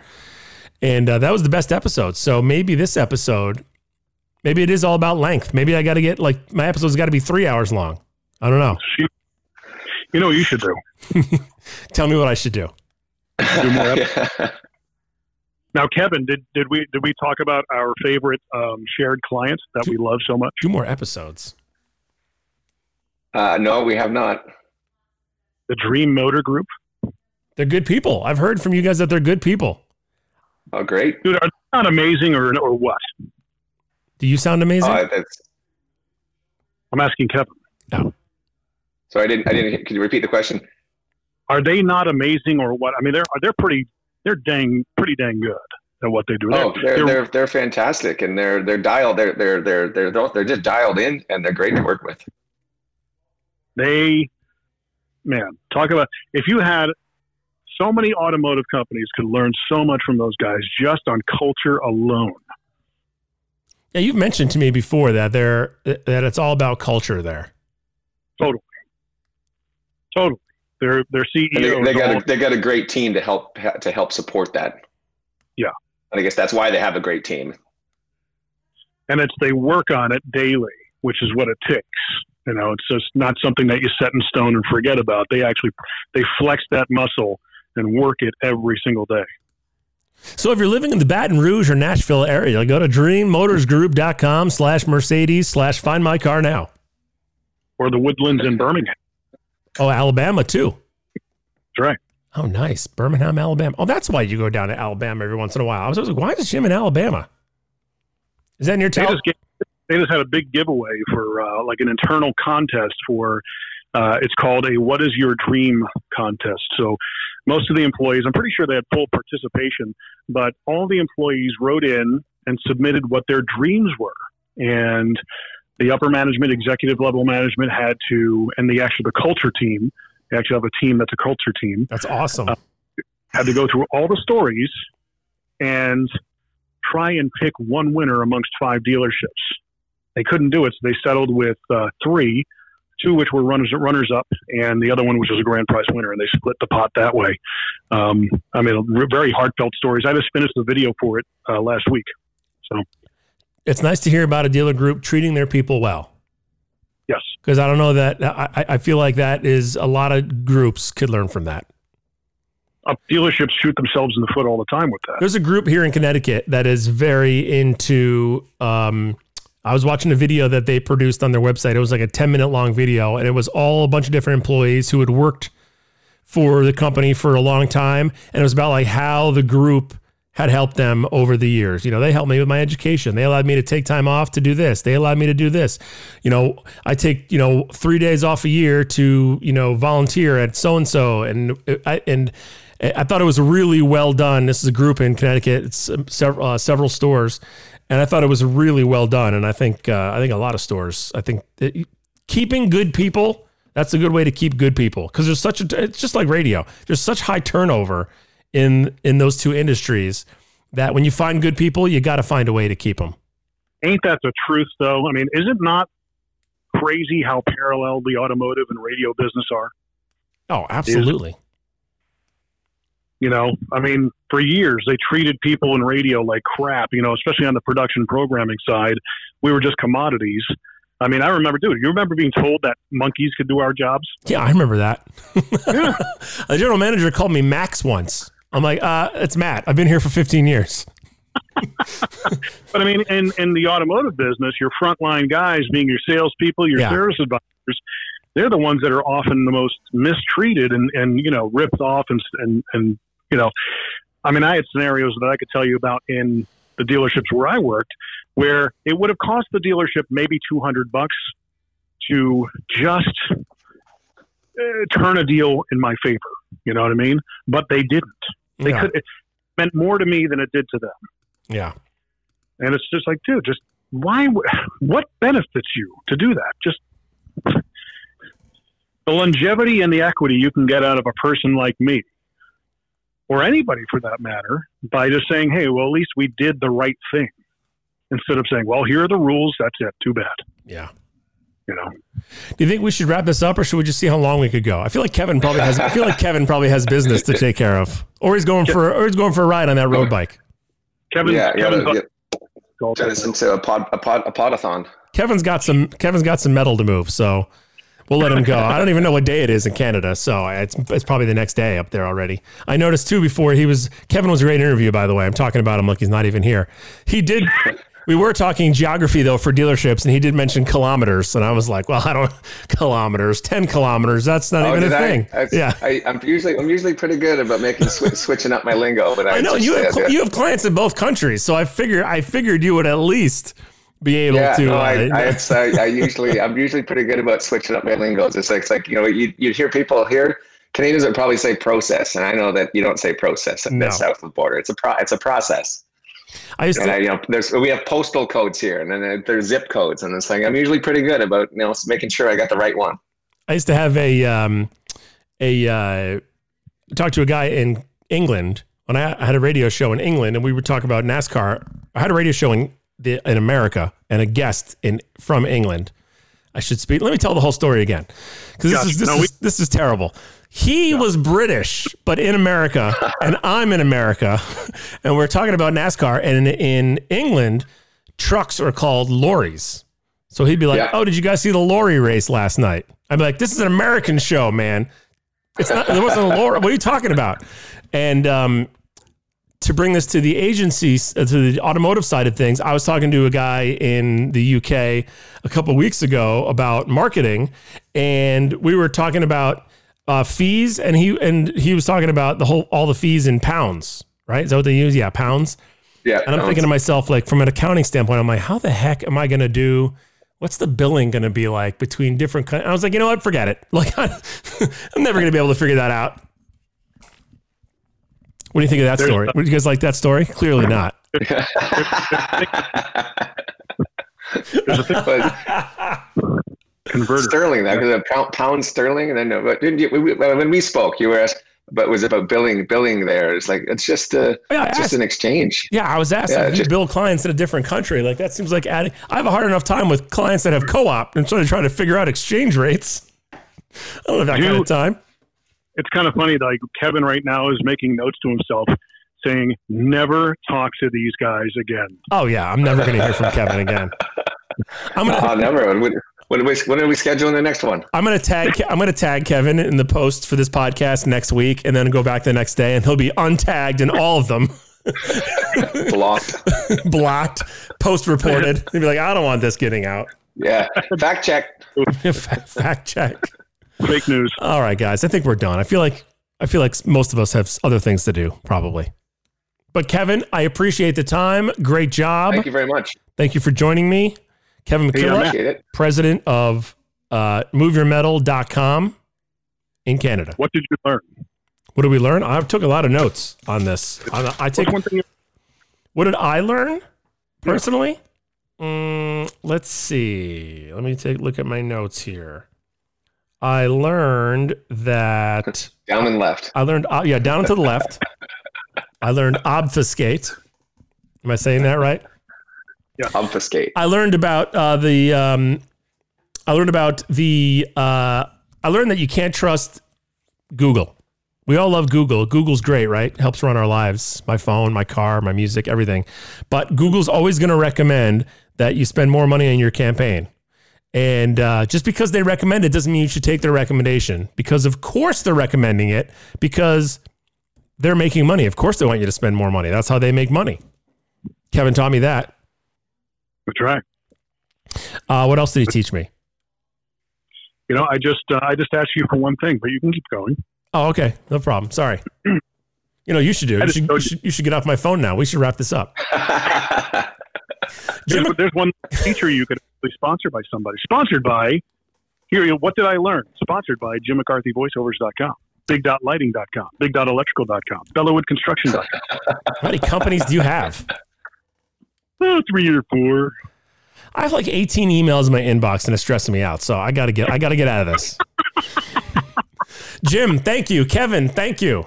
And uh, that was the best episode. So maybe this episode, maybe it is all about length. Maybe I got to get like my episode's got to be three hours long. I don't know. You know what you should do? Tell me what I should do. Do more ep- Now, Kevin, did, did we did we talk about our favorite um, shared client that we love so much? Do more episodes. uh, no, we have not. The Dream Motor Group. They're good people. I've heard from you guys that they're good people. Oh, great. Dude, are they not amazing or or what? Do you sound amazing? Uh, that's, I'm asking Kevin. No. So I didn't. I didn't. Can you repeat the question? Are they not amazing or what? I mean, they're they're pretty they're dang pretty dang good at what they do. Oh, they're they're- they're they're fantastic, and they're they're dialed. They're they're they're they're they're just dialed in, and they're great to work with. they man talk about if you had so many automotive companies could learn so much from those guys just on culture alone yeah, you've mentioned to me before that they're that it's all about culture there. totally totally their their And they, ceo they is got all- a, they got a great team to help to help support that. Yeah. and I guess that's why they have a great team. and it's they work on it daily which is what it takes you know it's just not something that you set in stone and forget about they actually they flex that muscle and work it every single day So if you're living in the Baton Rouge or Nashville area, go to dreammotorsgroup.com slash Mercedes slash find my car now. Or the Woodlands in Birmingham. Oh, Alabama too. That's right. Oh, nice. Birmingham, Alabama. Oh, that's why you go down to Alabama every once in a while. I was like, why is Jim in Alabama? Is that in your They town? just, they just had a big giveaway for uh, like an internal contest for. Uh, it's called a "What is Your Dream" contest. So most of the employees, I'm pretty sure they had full participation, but all the employees wrote in and submitted what their dreams were, and the upper management, executive level management had to, and the actually the culture team. They actually have a team that's a culture team. That's awesome. had to go through all the stories and try and pick one winner amongst five dealerships. They couldn't do it, so they settled with uh, three, two which were runners runners up, and the other one which was a grand prize winner, and they split the pot that way. Um, I mean, very heartfelt stories. I just finished the video for it uh, last week. So it's nice to hear about a dealer group treating their people well. yes, Because I don't know that I, I feel like that is a lot of groups could learn from that. uh, dealerships shoot themselves in the foot all the time with that. There's a group here in Connecticut that is very into. Um, I was watching a video that they produced on their website. It was like a 10 minute long video, and it was all a bunch of different employees who had worked for the company for a long time. And it was about like how the group had helped them over the years. You know, they helped me with my education. They allowed me to take time off to do this. They allowed me to do this. You know, I take, you know, three days off a year to, you know, volunteer at so and so. And I, and I thought it was really well done. This is a group in Connecticut. It's um, several, uh, several stores. And I thought it was really well done. And I think, uh, I think a lot of stores, I think that keeping good people, that's a good way to keep good people. Cause there's such a, it's just like radio. There's such high turnover in in those two industries that when you find good people, you got to find a way to keep them. Ain't that the truth, though? I mean, is it not crazy how parallel the automotive and radio business are? Oh, absolutely. You know, I mean, for years they treated people in radio like crap. You know, especially on the production programming side, we were just commodities. I mean, I remember, dude. You remember being told that monkeys could do our jobs? Yeah, I remember that. Yeah. a general manager called me Max once. I'm like, uh, it's Matt. I've been here for 15 years. But I mean, in in the automotive business, your frontline guys, being your salespeople, your Yeah. service advisors, they're the ones that are often the most mistreated and and you know ripped off and and and you know, I mean, I had scenarios that I could tell you about in the dealerships where I worked, where it would have cost the dealership maybe two hundred bucks to just uh, turn a deal in my favor. You know what I mean? But they didn't. They yeah. could. It meant more to me than it did to them. yeah. And it's just like, dude, just why? What benefits you to do that? Just the longevity and the equity you can get out of a person like me, or anybody for that matter, by just saying, hey, well, at least we did the right thing, instead of saying, well, here are the rules. That's it. Too bad. Yeah. You know. Do you think we should wrap this up or should we just see how long we could go? I feel like Kevin probably has I feel like Kevin probably has business to take care of. Or he's going for or he's going for a ride on that road bike. Kevin, yeah, yeah, Kevin's yeah. all- Turn this into a pod, a pod, a podathon. Kevin's got some Kevin's got some metal to move, so we'll let him go. I don't even know what day it is in Canada, so it's it's probably the next day up there already. I noticed too before he was Kevin was a great interview by the way. I'm talking about him like he's not even here. He did we were talking geography though for dealerships and he did mention kilometers and I was like, well, I don't kilometers, 10 kilometers, that's not oh, even a Oh, I? thing. That's- yeah. I, I'm usually I'm usually pretty good about making swi- switching up my lingo, but I, I know just, you have cl- you have clients in both countries, so I figure I figured you would at least be able yeah, to. no, I, uh, I, it's, I, I usually I'm usually pretty good about switching up my lingos. It's like, it's like you know you you hear people here Canadians would probably say process, and I know that you don't say process in No. the south of the border. It's a pro, it's a process. I used And to, I, you know, there's we have postal codes here, and then there's zip codes, and it's like I'm usually pretty good about you know making sure I got the right one. I used to have a um, a uh, talk to a guy in England when I I had a radio show in England, and we would talk about NASCAR. I had a radio show in the in America, and a guest in from England. I should speak. Let me tell the whole story again, because this Gotcha. is this No, is this is terrible. He was British, but in America, and I'm in America, and we're talking about NASCAR. And in, in England, trucks are called lorries. So he'd be like, Yeah. "Oh, did you guys see the lorry race last night?" I'd be like, "This is an American show, man. It's not. There wasn't a lorry. What are you talking about?" And um, to bring this to the agency, uh, to the automotive side of things, I was talking to a guy in the UK a couple weeks ago about marketing, and we were talking about uh, fees, and he and he was talking about the whole all the fees in pounds, right? Is that what they use? Yeah, pounds. Yeah. And I'm thinking to myself, like from an accounting standpoint, I'm like, how the heck am I going to do? What's the billing going to be like between different? co- I was like, you know what? Forget it. Like, I'm never going to be able to figure that out. What do you think of that There's- story? Would you guys like that story? Clearly not. Converter. sterling, that was a pound, pound sterling, and then but didn't you, we, we- when we spoke, you were asked, but was about billing billing there? It's like it's just a oh, Yeah, I it's just an exchange. Yeah, I was asked Yeah, if you just- bill clients in a different country. Like that seems like adding. I have a hard enough time with clients that have co-op and sort of trying to figure out exchange rates. I don't have that kind You- of time. It's kind of funny. Like Kevin right now is making notes to himself, saying, "Never talk to these guys again." Oh yeah, I'm never going to hear from Kevin again. I'm gonna Oh, never. When, when, when, are we, when are we scheduling the next one? I'm gonna tag I'm gonna tag Kevin in the post for this podcast next week, and then go back the next day, and he'll be untagged in all of them, Blocked. blocked, post reported. He'll be like, I don't want this getting out. Yeah. Fact check. fact, fact check. Fake news. All right, guys, I think we're done. I feel like I feel like most of us have other things to do, probably. But Kevin, I appreciate the time. Great job. Thank you very much. Thank you for joining me. Kevin Hey, McKillop, I'm Appreciate it. president of uh, moveyourmetal.com in Canada. What did you learn? What did we learn? I took a lot of notes on this. I, I take one thing? What did I learn personally? Mm, let's see. Let me take a look at my notes here. I learned that Down and left. I learned uh, yeah down and to the left. I learned obfuscate. Am I saying that right? Yeah, Obfuscate. I learned about uh, the um, I learned about the uh, I learned that you can't trust Google. We all love Google. Google's great, right? Helps run our lives. My phone, my car, my music, everything. But Google's always going to recommend that you spend more money on your campaign. And uh, just because they recommend it doesn't mean you should take their recommendation. Because of course they're recommending it because they're making money. Of course they want you to spend more money. That's how they make money. Kevin taught me that. that's right. Uh, what else did he teach me? You know, I just uh, I just asked you for one thing, but you can keep going. Oh, okay. No problem. Sorry. You know, you should do. You should, you. should, you should get off my phone now. We should wrap this up. Jim, There's, there's one feature you could be sponsored by somebody. Sponsored by here. you- What did I learn? Sponsored by Jim McCarthy Voiceovers.com, Big.Lighting.com, Big.Electrical.com, Bellowoodconstruction.com. how many companies do you have? Oh, three or four. I have like 18 emails in my inbox and it's stressing me out. So I gotta get I gotta get out of this. Jim, thank you. Kevin, thank you.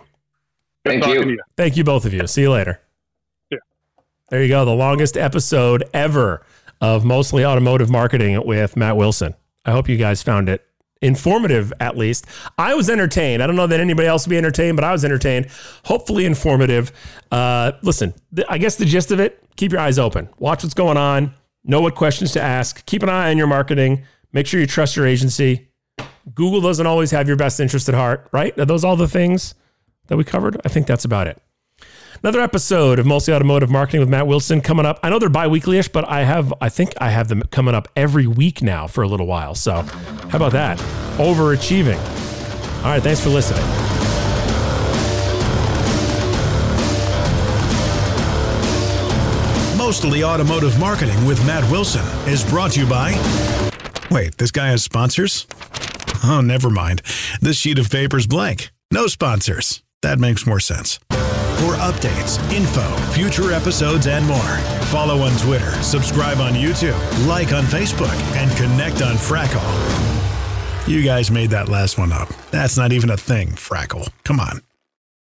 Thank you. you. Thank you both of you. See you later. There you go. The longest episode ever of mostly automotive marketing with Matt Wilson. I hope you guys found it informative at least. I was entertained. I don't know that anybody else will be entertained, but I was entertained. Hopefully informative. Uh, listen, th- I guess the gist of it, keep your eyes open. Watch what's going on. Know what questions to ask. Keep an eye on your marketing. Make sure you trust your agency. Google doesn't always have your best interest at heart, right? Are those all the things that we covered? I think that's about it. Another episode of Mostly Automotive Marketing with Matt Wilson coming up. I know they're bi-weekly-ish, but I have I think I have them coming up every week now for a little while. So how about that? Overachieving. All right, thanks for listening. Mostly Automotive Marketing with Matt Wilson is brought to you by. Wait, this guy has sponsors? Oh, never mind. This sheet of paper's blank. No sponsors. That makes more sense. For updates, info, future episodes, and more, follow on Twitter, subscribe on YouTube, like on Facebook, and connect on Frackle. You guys made that last one up. That's not even a thing, Frackle. Come on.